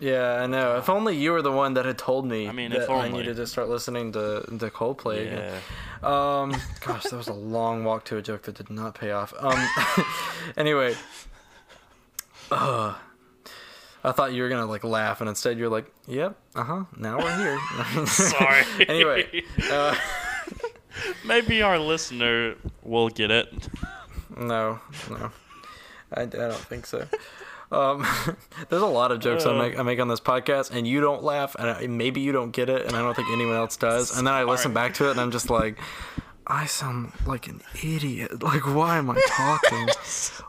yeah, I know. If only you were the one that had told me I mean, that I needed to start listening to to Coldplay again. Yeah. Um, gosh, that was a long walk to a joke that did not pay off. Um, anyway, uh, I thought you were gonna like laugh, and instead you're like, "Yep, uh huh." Now we're here. Sorry. anyway, uh, Maybe our listener will get it. no, no, I, I don't think so. Um, there's a lot of jokes I Uh. make I make on this podcast, and you don't laugh, and I, maybe you don't get it, and I don't think anyone else does. And then I listen back to it, and I'm just like, I sound like an idiot. Like, why am I talking?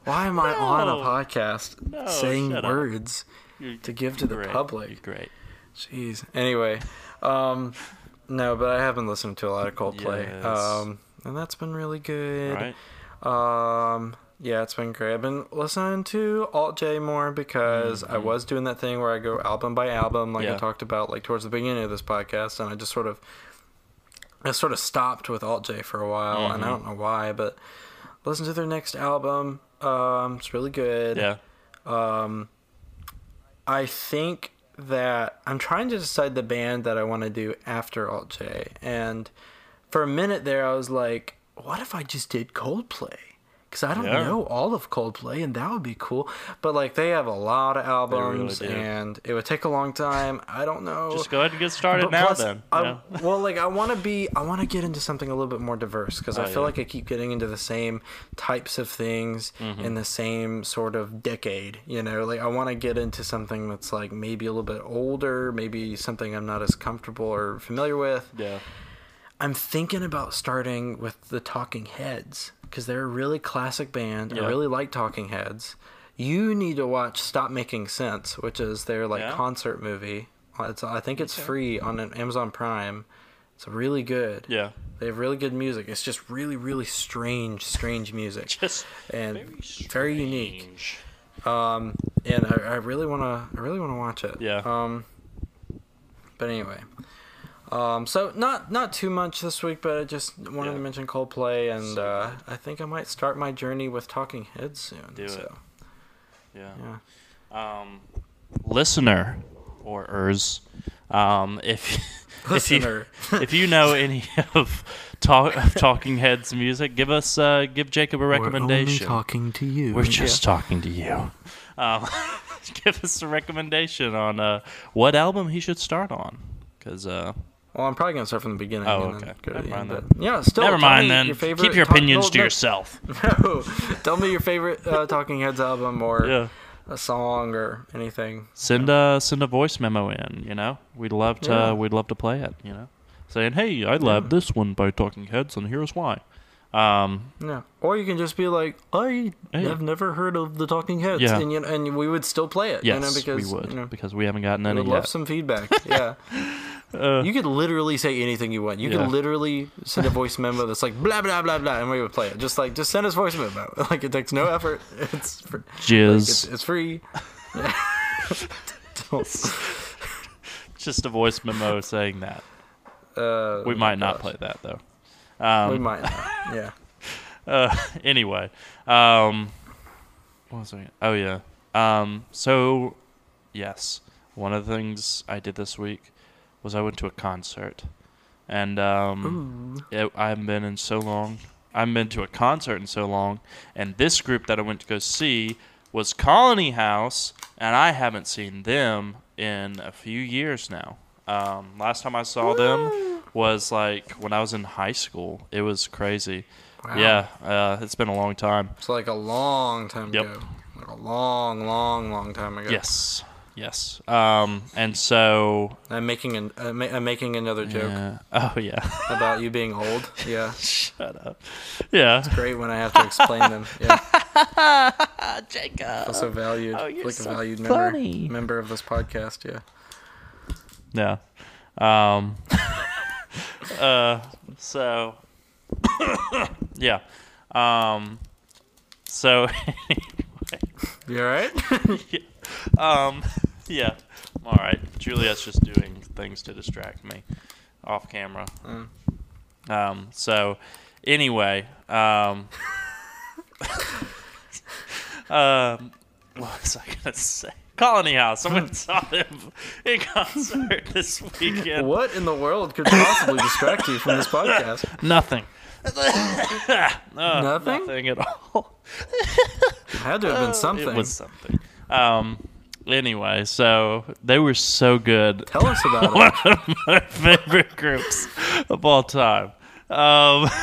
why am I on a podcast No, saying words? up. You're to give to the great. public? You're great. Jeez. Anyway, um, no, but I haven't listened to a lot of Coldplay. Yes. Um, and that's been really good. Right? Um, yeah, it's been great. I've been listening to Alt J more because I was doing that thing where I go album by album, like I Mm-hmm. Talked about, like towards the beginning of this podcast, and I just sort of, I sort of stopped with Alt J for a while, and I Mhm. don't know why, but listen to their next album. Um, it's really good. Yeah. Um, I think that I'm trying to decide the band that I want to do after Alt J, and for a minute there, I was like, "What if I just did Coldplay?" Because I don't Yeah. know all of Coldplay, and that would be cool. But like they have a lot of albums, do. and it would take a long time. I don't know. Just go ahead and get started But now, plus, then. I. Well, like I want to be, I want to get into something a little bit more diverse because I Oh, feel yeah. like I keep getting into the same types of things Mm-hmm. in the same sort of decade. You know, like I want to get into something that's like maybe a little bit older, maybe something I'm not as comfortable or familiar with. Yeah. I'm thinking about starting with the Talking Heads because they're a really classic band. Yeah. I really like Talking Heads. You need to watch Stop Making Sense, which is their like Yeah? concert movie. Uh, It's I think it's free on Amazon Prime. It's really good. Yeah. They have really good music. It's just really, really strange, strange music, Just and very, very unique. Um, and I, I really wanna, I really wanna watch it. Yeah. Um, but anyway, um, so not not too much this week, but I just wanted Yeah. to mention Coldplay, and uh, I think I might start my journey with Talking Heads soon. Do it. Yeah. Yeah. Um, listener or ers, um, if if you if you know any of talk, of Talking Heads music, give us uh, give Jacob a recommendation. We're only talking to you. We're just talking to you. Um, give us a recommendation on uh, what album he should start on, because uh, Well, I'm probably gonna start from the beginning. Oh, okay. Never mind end, then. yeah, still. never mind then. Your favorite Keep your talk- opinions no, to no, yourself. No, tell me your favorite uh, Talking Heads album or Yeah. a song or anything. Send a send a voice memo in. You know, we'd love to Yeah. we'd love to play it. You know, saying, "Hey, I love this one by Talking Heads, and here's why." Um, Yeah, or you can just be like, I have never heard of the Talking Heads, Yeah. and you know, and we would still play it. yes, you know, because we would you know, because we haven't gotten any would love yet. some feedback. yeah, Uh, you could literally say anything you want. You Yeah. could literally send a voice memo that's like blah blah blah blah, and we would play it. Just like just send us voice memo. Like it takes no effort. It's fr- like, jizz, it's, it's free. Just a voice memo saying that. uh, We might not gosh. play that though. Um, We might. Not. Yeah. Uh, anyway, um, what was I? Oh yeah. Um, so yes, one of the things I did this week was I went to a concert, and um, it, I haven't been in so long. I haven't been to a concert in so long, and this group that I went to go see was Colony House, and I haven't seen them in a few years now. Um, last time I saw them was like when I was in high school. It was crazy. Wow. Yeah, uh, it's been a long time. It's like a long time Yep. ago. Like a long, long, long time ago. Yes, yes. Um, and so I'm making an uh, ma- I'm making another joke yeah. Oh yeah. about you being old. Yeah, Shut up. Yeah. It's great when I have to explain them. Yeah, Jacob. also valued, Oh, you're like so a valued funny. member member of this podcast. Yeah. Yeah. Um. uh. So. yeah. Um. So. You all right? um. Yeah. All right. Juliet's just doing things to distract me, off camera. Mm. Um. So. Anyway. Um. um. What was I gonna say? Colony House. I went and saw them in concert this weekend. what in the world could possibly distract you from this podcast? Nothing. Uh, Nothing? Nothing at all. it Had to have been something. It was something. Um. Anyway, so they were so good. Tell us about it. One of my favorite groups of all time. Um.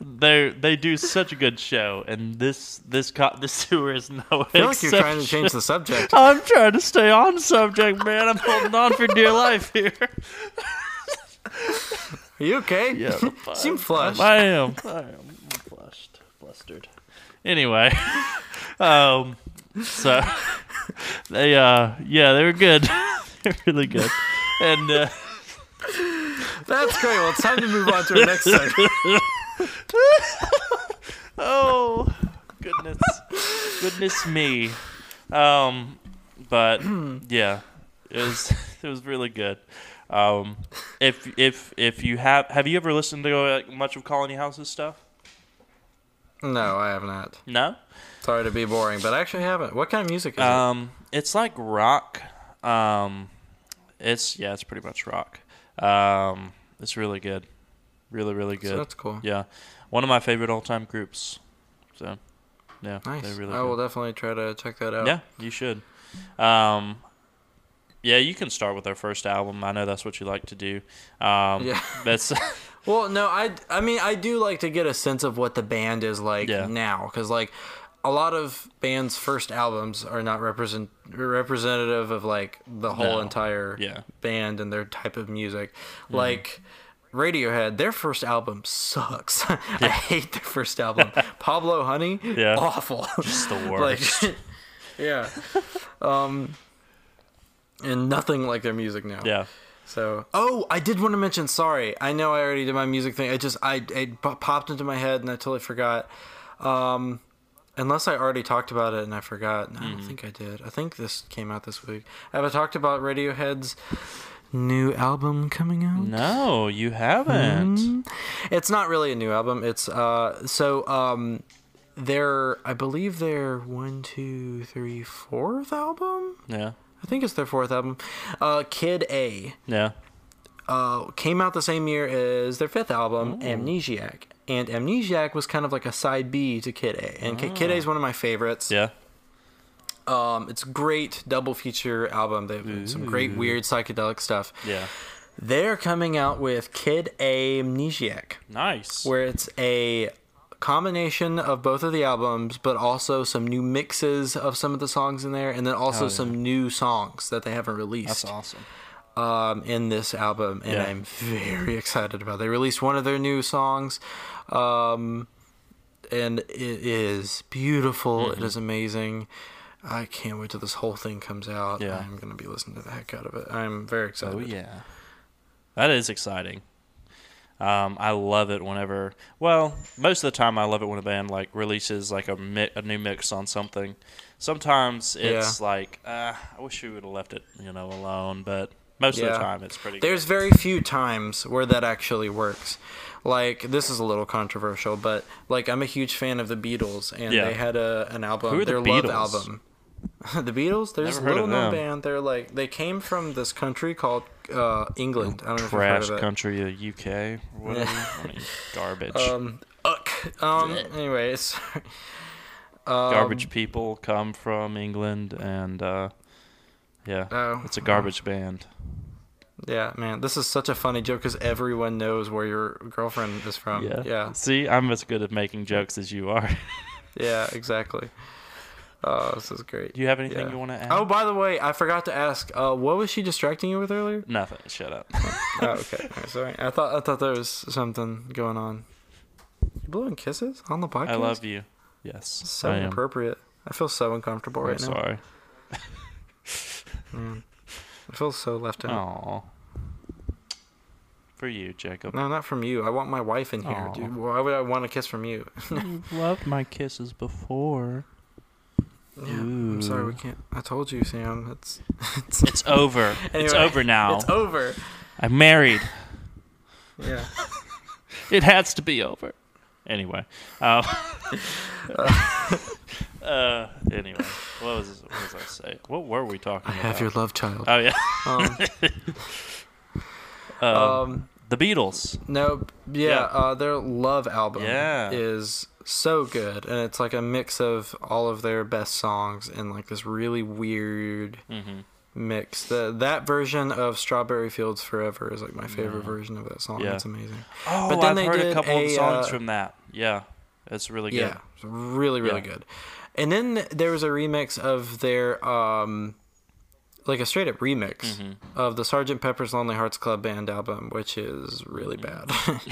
they they do such a good show, and this this co- this tour is no I feel like you're trying to change the subject. I'm trying to stay on subject, man. I'm holding on for dear life here. Are you okay? Yeah, I'm. Seem flushed. I am. I am flushed, flustered. Anyway, um, so they, uh, yeah, they were good. They're really good, and uh, That's great. Well, it's time to move on to our next segment. oh goodness, goodness me. Um, but yeah, it was it was really good. Um, if if if you have have you ever listened to uh, much of Colony House's stuff? No, I have not. No. Sorry to be boring, but I actually haven't. What kind of music is it? Um, it's like rock. Um, it's yeah, it's pretty much rock. Um, it's really good, really really it? So good. that's cool. Yeah, one of my favorite all time groups So, yeah, Nice. they're really I good. will definitely try to check that out. Yeah, you should. Um, yeah, you can start with their first album. I know that's what you like to do. Um, Yeah. That's Well, no, I, I mean, I do like to get a sense of what the band is like Yeah. now, because like a lot of bands' first albums are not represent representative of like the whole No. entire Yeah. band and their type of music. Mm-hmm. Like Radiohead, their first album sucks. I hate their first album. Pablo Honey, Yeah. awful. just the worst. like, yeah. Um, and nothing like their music now. yeah. So, oh, I did want to mention. Sorry, I know I already did my music thing. I just I it popped into my head and I totally forgot. Um, unless I already talked about it and I forgot. No, I Mm-hmm. don't think I did. I think this came out this week. Have I talked about Radiohead's new album coming out? No, you haven't. Mm, It's not really a new album. It's uh so um their I believe their one two three fourth album. Yeah. I think it's their fourth album. Uh, Kid A Yeah. Uh, came out the same year as their fifth album, Amnesiac. And Amnesiac was kind of like a side B to Kid A. And Ki- Kid A is one of my favorites. Yeah. Um, it's a great double feature album. They have some great weird psychedelic stuff. Yeah. They're coming out with Kid A Amnesiac, Nice. where it's a combination of both of the albums, but also some new mixes of some of the songs in there, and then also Hell yeah. some new songs that they haven't released. That's awesome. Um, in this album, and Yeah. I'm very excited about. it. They released one of their new songs, um, and it is beautiful. Mm-hmm. It is amazing. I can't wait till this whole thing comes out. Yeah. I'm gonna be listening to the heck out of it. I'm very excited. Oh yeah, that is exciting. Um, I love it whenever. Well, most of the time, I love it when a band like releases like a mi- a new mix on something. Sometimes it's like, uh, I wish we would have left it, you know, alone. But most of the time, it's pretty. There's very few times where that actually works. Like this is a little controversial, but like I'm a huge fan of the Beatles, and Yeah. they had a an album, Who are the their Beatles? love album. the Beatles, there's a little known band. They're like they came from this country called uh, England. I don't know if you've heard Trash of country, UK, or whatever. I mean, garbage. Um, uck. Um. Anyways. um, garbage people come from England, and uh, yeah, Oh, it's a garbage band. yeah, man. This is such a funny joke because everyone knows where your girlfriend is from. Yeah. Yeah. See, I'm as good at making jokes as you are. Yeah. Exactly. Oh, this is great. Do you have anything Yeah. you want to add? Oh, by the way, I forgot to ask. Uh, what was she distracting you with earlier? Nothing. Shut up. oh, okay. Alright, sorry. I thought I thought there was something going on. You blowing kisses on the podcast? I love you. Yes, So I inappropriate. I feel so uncomfortable I'm right now. sorry. Mm. I feel so left out. Aw. For you, Jacob. No, not from you. I want my wife in here, Aw. dude. Why would I want a kiss from you? You've loved my kisses before. Yeah, I'm sorry, we can't. I told you, Sam. It's it's, It's over. it's over now. it's over. I'm married. Yeah. It has to be over. Anyway. Uh, uh, anyway. What was, what was I saying? What were we talking I about? have your love child. Oh, yeah. Um, Um, um, the Beatles. no, yeah, Yeah. Uh, their love album Yeah. is so good, and it's like a mix of all of their best songs in like this really weird hmm mix. The that version of Strawberry Fields Forever is like my favorite Yeah. version of that song. Yeah. It's amazing. Oh, But then I've they heard a did couple of songs uh, from that. Yeah. It's really good. Yeah, it's really really Yeah. good. And then there was a remix of their um like a straight up remix Mhm. of the Sgt. Pepper's Lonely Hearts Club Band album, which is really bad.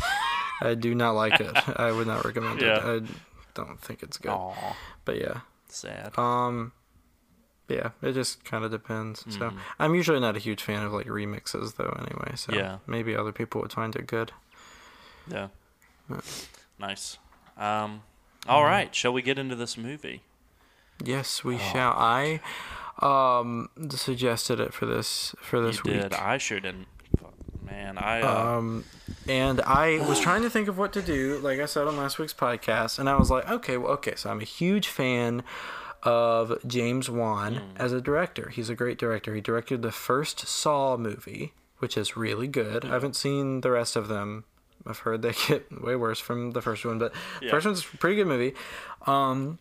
I do not like it. I would not recommend Yeah. it. I don't think it's good. Aw, But yeah. sad. Um yeah, it just kind of depends. So Mhm. I'm usually not a huge fan of like remixes though anyway, so Yeah. maybe other people would find it good. Yeah. Uh, Nice. Um, all right. Shall we get into this movie? Yes, we Oh. shall. I um suggested it for this for this you week. did. I sure didn't. Man, I. Uh, Um, and I was trying to think of what to do, like I said on last week's podcast, and I was like, okay, well, okay, so I'm a huge fan of James Wan Hmm. as a director. He's a great director. He directed the first Saw movie, which is really good. I haven't seen the rest of them, I've heard they get way worse from the first one, but Yeah. first one's a pretty good movie. Um,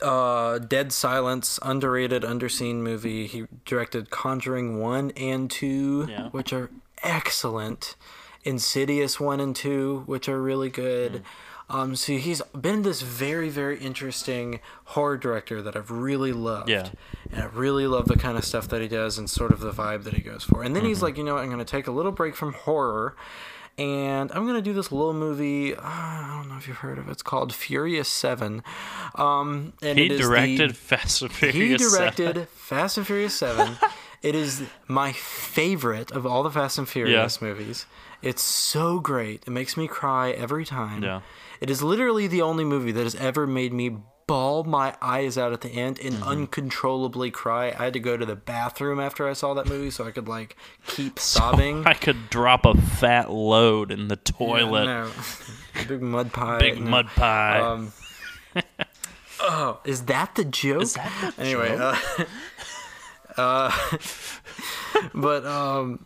uh, Dead Silence, underrated, underseen movie. He directed Conjuring one and two, Yeah. which are excellent. Insidious one and two, which are really good. Mm. Um, so he's been this very, very interesting horror director that I've really loved. Yeah. And I really love the kind of stuff that he does and sort of the vibe that he goes for. And then Mm-hmm. he's like, you know what, I'm going to take a little break from horror and I'm going to do this little movie. Uh, I don't know if you've heard of it. It's called Furious 7. Um, and He it is the- directed Fast and he Furious. directed Fast and Furious 7. it is my favorite of all the Fast and Furious movies. It's so great. It makes me cry every time. Yeah. It is literally the only movie that has ever made me bawl my eyes out at the end and Mm-hmm. uncontrollably cry. I had to go to the bathroom after I saw that movie so I could like keep sobbing. I could drop a fat load in the toilet. No. Big mud pie. Big no. mud pie. Um, oh, is that the joke? Is that the anyway, joke? uh, uh, but um,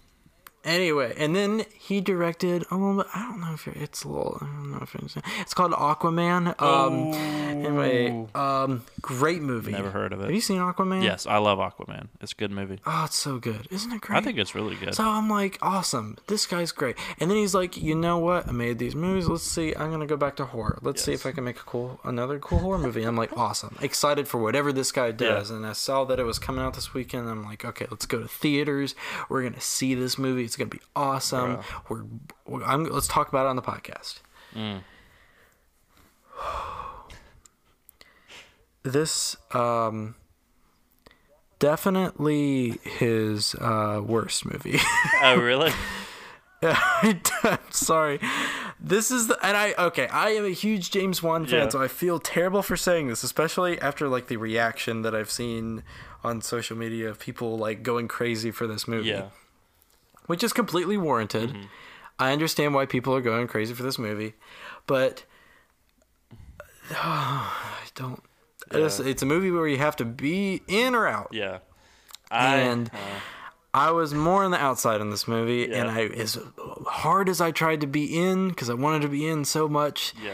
anyway, and then he directed. Oh, I don't know if it's a little. I don't know if it's. It's called Aquaman. Um, anyway, um, great movie. Never heard of it. Have you seen Aquaman? yes, I love Aquaman. It's a good movie. Oh, it's so good, isn't it great? I think it's really good. So I'm like, awesome. This guy's great. And then he's like, you know what? I made these movies. Let's see. I'm gonna go back to horror. Let's see if I can make a cool, another cool horror movie. I'm like, awesome. Excited for whatever this guy does. And I saw that it was coming out this weekend. I'm like, okay, let's go to theaters. We're gonna see this movie. It's gonna be awesome. We're, we're I'm, let's talk about it on the podcast. Mm. This um definitely his uh worst movie. oh, really? I'm sorry. This is the and I okay. I am a huge James Wan fan, Yeah. so I feel terrible for saying this, especially after like the reaction that I've seen on social media of people like going crazy for this movie, Yeah. Which is completely warranted. Mm-hmm. I understand why people are going crazy for this movie, but I don't. It's, it's a movie where you have to be in or out. Yeah. I, And- uh, I was more on the outside in this movie, and I as hard as I tried to be in because I wanted to be in so much. yeah.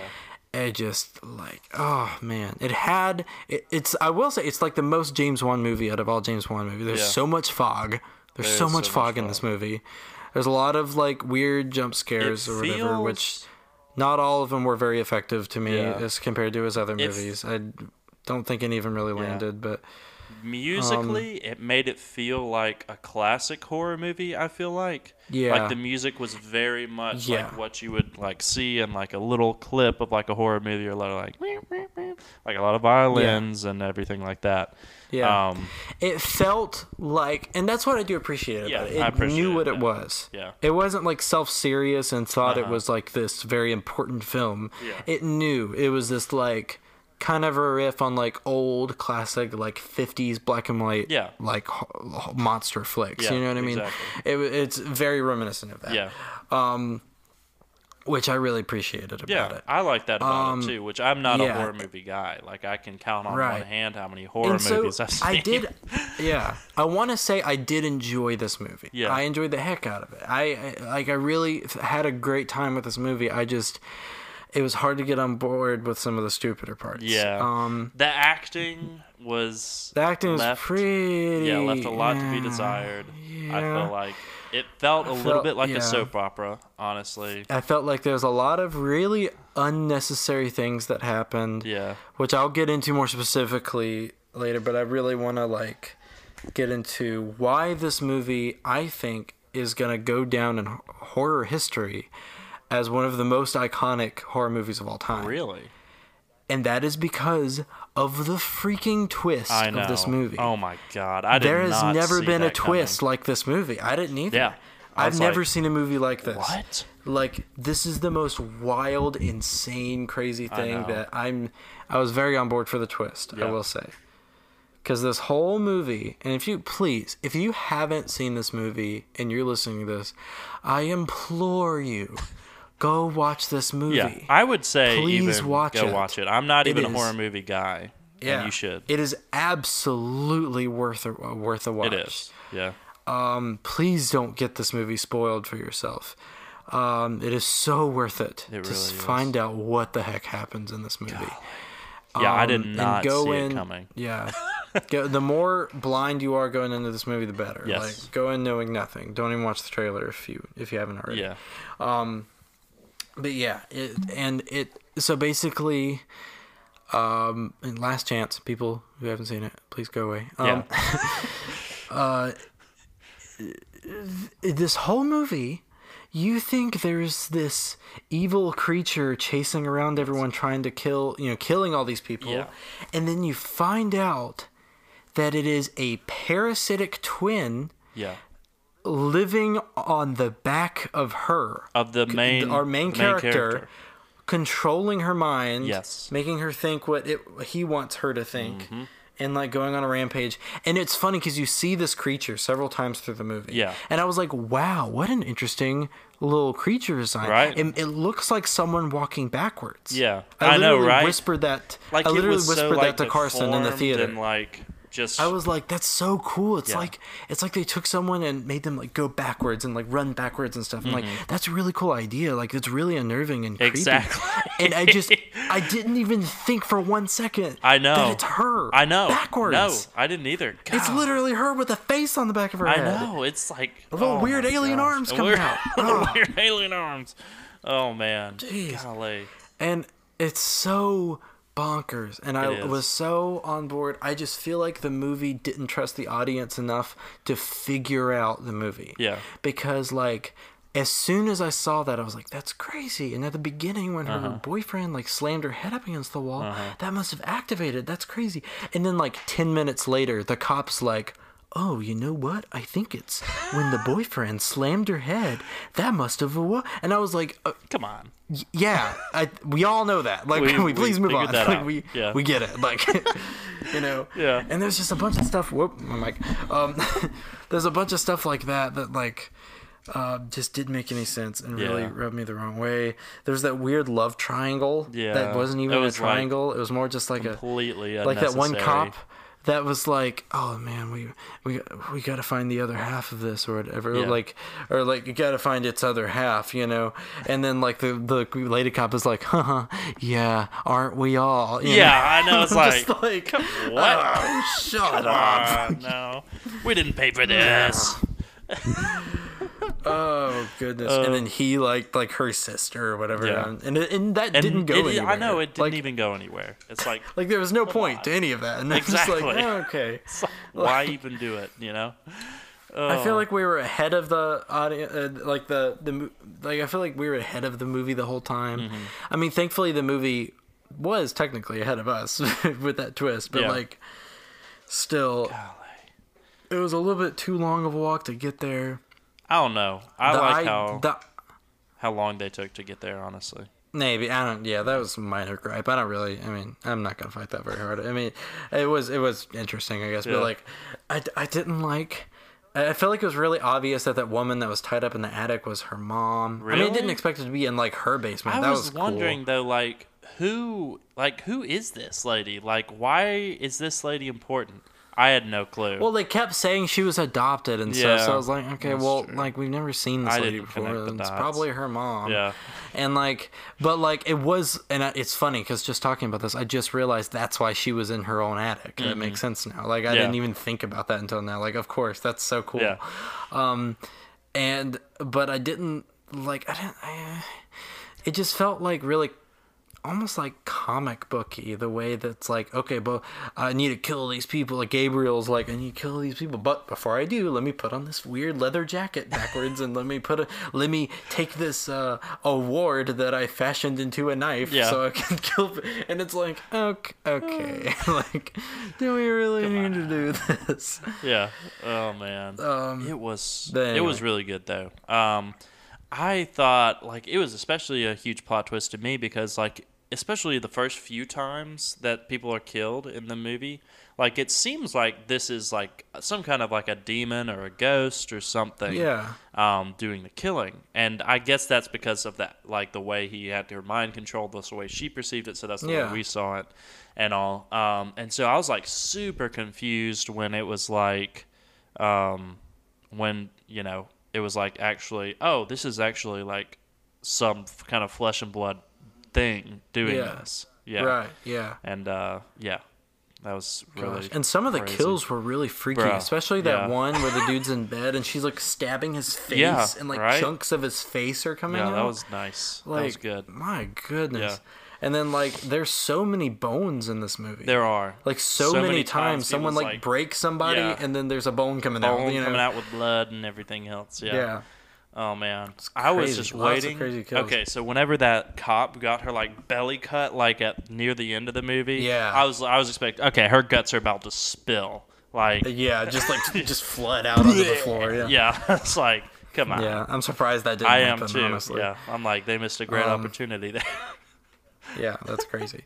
It just like oh man, it had it, it's I will say it's like the most James Wan movie out of all James Wan movies. There's Yeah. so much fog. There's There so much so much fog in this movie. There's a lot of like weird jump scares or whatever, feels- which not all of them were very effective to me Yeah. as compared to his other movies. I don't think any of them really landed, but musically it made it feel like a classic horror movie i feel like Yeah. like the music was very much Yeah. like what you would like see in like a little clip of like a horror movie or like like a lot of violins and everything like that yeah. um it felt like and that's what i do appreciate Yeah, about it I appreciate knew what it, it yeah. was Yeah. it wasn't like self-serious and thought it Uh-huh. was like this very important film Yeah. it knew it was this like kind of a riff on like old classic like 50s black and white Yeah. like monster flicks Yeah, you know what i mean exactly. it, it's very reminiscent of that yeah um which i really appreciated about yeah it i like that about it too which i'm not Um, yeah. a horror movie guy like i can count on Right. one hand how many horror so movies i've seen I did, yeah. I want to say I did enjoy this movie. Yeah. I enjoyed the heck out of it. I, I like. I really had a great time with this movie. I just, it was hard to get on board with some of the stupider parts. yeah Um, the acting was the acting was left- pretty. yeah left a lot to be yeah. desired i Yeah. feel like it felt a little bit like yeah. a soap opera honestly I felt like there was a lot of really unnecessary things that happened. yeah which I'll get into more specifically later, but I really want to like get into why this movie I think is going to go down in horror history as one of the most iconic horror movies of all time. really And that is because of the freaking twist of this movie. Oh my god, I there has never been a that coming. twist like this movie. I didn't either. Yeah. I've never like, seen a movie like this. What? Like this is the most wild, insane, crazy thing that I'm. I was very on board for the twist. I will say, because this whole movie, and if you please, if you haven't seen this movie and you're listening to this, I implore you, go watch this movie. Yeah, I would say Please even watch go it. watch it. I'm not It even a is- horror movie guy. and you should. It is absolutely worth a worth a watch. it is. Yeah. Um, please don't get this movie spoiled for yourself. Um, it is so worth it It to really s- is. find out what the heck happens in this movie. Yeah, I did Um, not go see in- it coming. Yeah. go, the more blind you are going into this movie, the better. Yes. Like go in knowing nothing. Don't even watch the trailer if you if you haven't already. Yeah. But yeah, it, and it so basically, um, and last chance, people who haven't seen it, please go away. Um, Yeah. this whole movie, you think there's this evil creature chasing around everyone, trying to kill, you know, killing all these people, Yeah. and then you find out that it is a parasitic twin yeah. Living on the back of her. Of the main our main, the character, controlling her mind, Yes. making her think what it he wants her to think, Mm-hmm. and like going on a rampage. And it's funny because you see this creature several times through the movie. Yeah. and I was like, wow, what an interesting little creature design. Right. It, it looks like someone walking backwards. Yeah. I, I know, right? Whispered that. Like I literally whispered so, like, that to Carson in the theater. And like just I was like, that's so cool. It's Yeah. like it's like they took someone and made them like go backwards and like run backwards and stuff. I'm Mm-hmm. like, that's a really cool idea. Like it's really unnerving and creepy. Exactly. And I just I didn't even think for one second I know. that it's her. I know. Backwards. No, I didn't either. It's literally her with a face on the back of her I head. I know. It's like a Little oh weird alien gosh. arms coming Weird- out. Oh. weird alien arms. Oh man. Jeez. Golly. And it's so bonkers. And I was so on board. I just feel like the movie didn't trust the audience enough to figure out the movie. Yeah. Because, like, as soon as I saw that, I was like, that's crazy. And at the beginning, when her Uh-huh. boyfriend, like, slammed her head up against the wall, that must have activated. That's crazy. And then, like, 10 minutes later, the cop's like, Oh, you know what? I think it's when the boyfriend slammed her head. That must have what? And I was like, uh, Come on. Y- yeah, I, we all know that. Like, We- can we, we please move on? Like, we Yeah. we get it. Like, you know. Yeah. And there's just a bunch of stuff. Whoop, my mic. Um, there's a bunch of stuff like that that like. Uh, just didn't make any sense and really Yeah. rubbed me the wrong way. There's that weird love triangle Yeah. that wasn't even It a was, like, triangle. it was more just like a Completely like that one cop that was like, oh man, we we we got to find the other half of this or whatever, Yeah. like or like you got to find its other half, you know. And then like the the lady cop is like, huh, yeah, aren't we all? You Yeah, I know. It's like, just like what? oh, shut up. Ah, no, we didn't pay for this. Oh goodness. and then he liked like her sister or whatever, Yeah. and and, and that And didn't go it- anywhere. I know it didn't like, even go anywhere. It's like, Like there was no point to any of that, and it's just like, Exactly. oh, okay. like, why even do it? You know? I feel like we were ahead of the audience, uh, like the the mo- like I feel like we were ahead of the movie the whole time. Mm-hmm. I mean, thankfully the movie was technically ahead of us with that twist, but Yeah. like still, it was a little bit too long of a walk to get there. I don't know. I The like i- how the, how long they took to get there. Honestly. maybe I don't. Yeah, that was minor gripe. I don't really. I mean, I'm not gonna fight that very hard. I mean, it was it was interesting, I guess, Yeah. but like, I, I didn't like. I felt like it was really obvious that that woman that was tied up in the attic was her mom. I mean, I didn't expect it to be in like her basement. I that was, was, cool. wondering though, like who, like who is this lady? Like, why is this lady important? I had no clue. Well, they kept saying she was adopted and stuff, so Yeah, I was like, okay, well, true. like we've never seen this I lady before. It's probably her mom. Yeah. And like, but like it was, and it's funny because just talking about this, I just realized that's why she was in her own attic. That makes sense now. Like I Mm-hmm. Yeah. didn't even think about that until now. Like, of course, that's so cool. Yeah. Um, and but I didn't like I didn't. I, it just felt like really almost like comic booky the way that's like okay but i need to kill these people like gabriel's like i need to kill these people but before i do let me put on this weird leather jacket backwards and let me put a let me take this uh award that i fashioned into a knife Yeah. so i can kill and it's like okay okay like do we really need to do this Yeah. Oh man. Um, it was but it was really good though. Um I thought like it was especially a huge plot twist to me because like especially the first few times that people are killed in the movie, like it seems like this is like some kind of like a demon or a ghost or something. Yeah. Um, doing the killing, and I guess that's because of that, like the way he had her mind controlled, that's the way she perceived it, so that's the Yeah. way we saw it, and all. Um, and so I was like super confused when it was like, um, when you know it was like actually, oh, this is actually like some kind of flesh and blood thing doing Yeah. this. Yeah. Right. Yeah. And uh, yeah, that was really. Gosh. And some of the crazy. kills were really freaky, Bruh, especially that yeah. one where the dude's in bed and she's like stabbing his face Yeah, and like right? chunks of his face are coming yeah, out. that was nice. like that was good. My goodness. And then like there's so many bones in this movie. There are like so, so many, many times, times someone like, like- breaks somebody and then there's a bone coming bone out. You know? coming out with blood and everything else. Yeah. Yeah. Oh man, I was just Lots of waiting. crazy kills. Okay, so whenever that cop got her like belly cut, like at near the end of the movie, Yeah. I was I was expecting. Okay, her guts are about to spill. Like, Yeah, just like just flood out onto the floor. Yeah. yeah, it's like, come on. Yeah, I'm surprised that didn't I am happen. too. Honestly. Yeah, I'm like they missed a great Um, opportunity there. Yeah, that's crazy.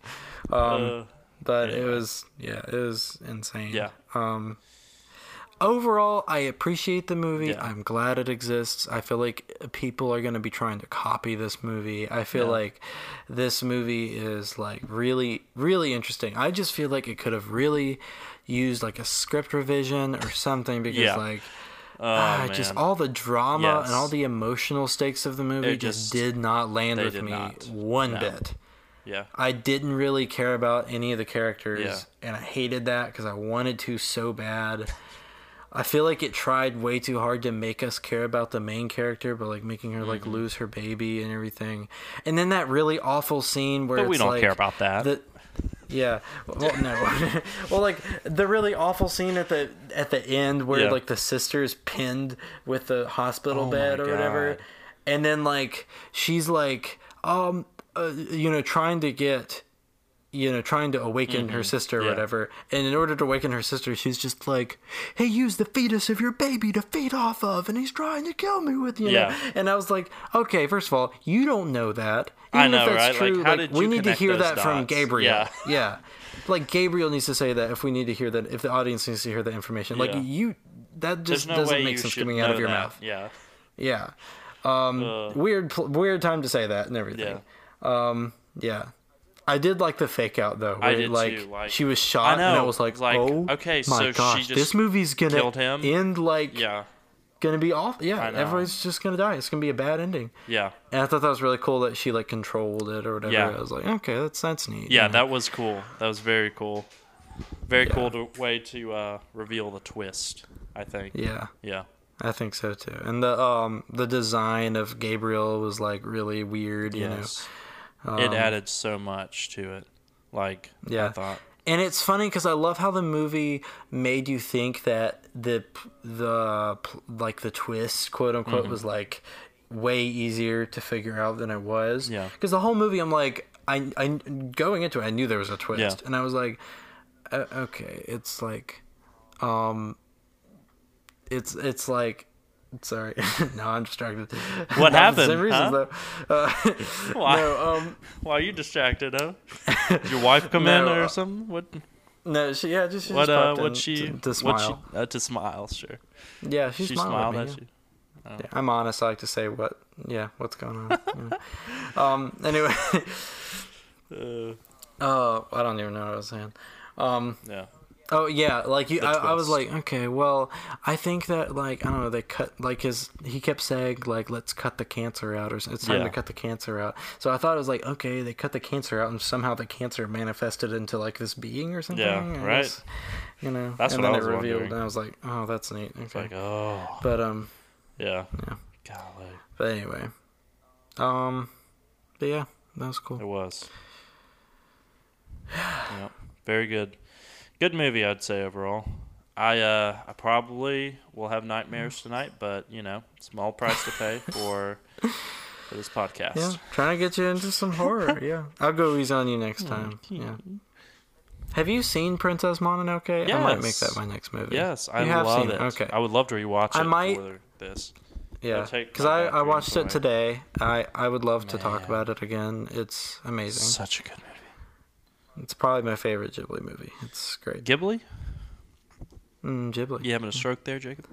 Um, Uh, but it was yeah, it was insane. Yeah. Um overall I appreciate the movie. Yeah. I'm glad it exists. I feel like people are going to be trying to copy this movie. I feel Yeah. like this movie is like really really interesting. I just feel like it could have really used like a script revision or something because Yeah. like oh ah, just all the drama Yes. and all the emotional stakes of the movie just, just- did not land with me not. one No. bit. yeah, I didn't really care about any of the characters, and I hated that because I wanted to so bad. I feel like it tried way too hard to make us care about the main character, but like making her Mm-hmm. like lose her baby and everything. And then that really awful scene where but we don't like care about that. the yeah well no well like the really awful scene at the at the end where Yeah. like the sister's pinned with the hospital Oh bed or whatever and then like she's like um uh, you know trying to get you know trying to awaken her sister or Mm-hmm. Yeah. whatever and in order to awaken her sister she's just like hey use the fetus of your baby to feed off of and he's trying to kill me with you Yeah. know and i was like okay first of all you don't know that I Even know, if that's right? Like, true, like, did we need to hear that from gabriel Yeah. yeah like gabriel needs to say that if we need to hear that if the audience needs to hear that information like Yeah. you that just no doesn't make sense coming out of your that. mouth Yeah, yeah um Uh. weird weird time to say that and everything um yeah I did like the fake out though. I did like, too, like- she was shot, and I was like, like, "Oh, okay, my so she gosh, just this movie's gonna killed him? end like yeah, gonna be off. Yeah, everybody's just gonna die. It's gonna be a bad ending." yeah, And I thought that was really cool that she like controlled it or whatever. Yeah. I was like, "Okay, that's that's neat." yeah. you know? That was cool. That was very cool. Very Yeah. cool to, way to uh, reveal the twist. I think. yeah. Yeah. I think so too. And the um the design of Gabriel was like really weird, you Yes. know. It Um, added so much to it. Like yeah. I thought. And it's funny because I love how the movie made you think that the the like the twist, quote unquote, Mm-hmm. was like way easier to figure out than it was. Yeah. Because the whole movie, I'm like, I, I going into it, I knew there was a twist, Yeah. and I was like, uh, okay, it's like, um, it's it's like. Sorry, no, I'm distracted. What happened, Same reasons, huh? though. Uh, Why? no, um, Why are you distracted, huh? Did your wife come in or uh, something? What? no, she yeah, just she What? just Uh? What she? to, to smile. she? Uh, to smile, sure. Yeah, she, She smiled, smiled at, at you. yeah. I'm honest. I like to say what, yeah, what's going on. yeah. Um. Anyway, Uh, uh, I don't even know what I was saying. Um. yeah. Oh yeah, like you. I, I was like, okay, well, I think that like I don't know. They cut like his. He kept saying like, let's cut the cancer out, or it's time Yeah. to cut the cancer out. So I thought it was like, okay, they cut the cancer out, and somehow the cancer manifested into like this being or something. Yeah, right. guess, you know. That's and what then I was it revealed, wondering. and I was like, oh, that's neat. Okay. Like, oh, but um. yeah. Yeah. Golly, But anyway, um, but yeah, that was cool. it was. yep. Very good. Good movie, I'd say overall. I uh, I probably will have nightmares tonight, but you know, small price to pay for for this podcast. Yeah, trying to get you into some horror. Yeah, I'll go easy on you next Hmm. time. Yeah. Have you seen Princess Mononoke? I might make that my next movie. Yes, I You have love seen it. okay. I would love to rewatch it I might- this. yeah. Because I, I watched it today. I I would love to talk about it again. It's amazing. Such a good movie. It's probably my favorite Ghibli movie. It's great. Ghibli? Mm, Ghibli. You having a stroke there, Jacob?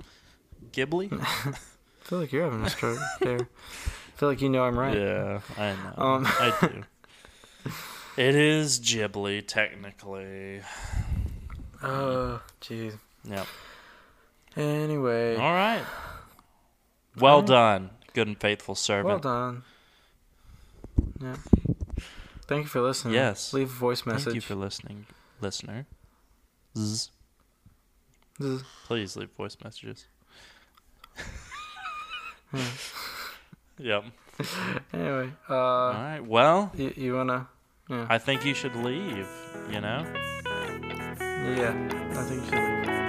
Ghibli? I feel like you're having a stroke there. I feel like you know I'm right. Yeah, I know. Um, I do. It is Ghibli, technically. Oh, jeez. Yep. Anyway. All right. Well Alright. done, good and faithful servant. Well done. Yeah. Thank you for listening. Yes. Leave a voice message. Thank you for listening, listener. Zzz. Is- Please leave voice messages. Yep. Anyway, uh, All right. Well, you, you wanna? Yeah. I think you should leave. You know. yeah. I think you should leave.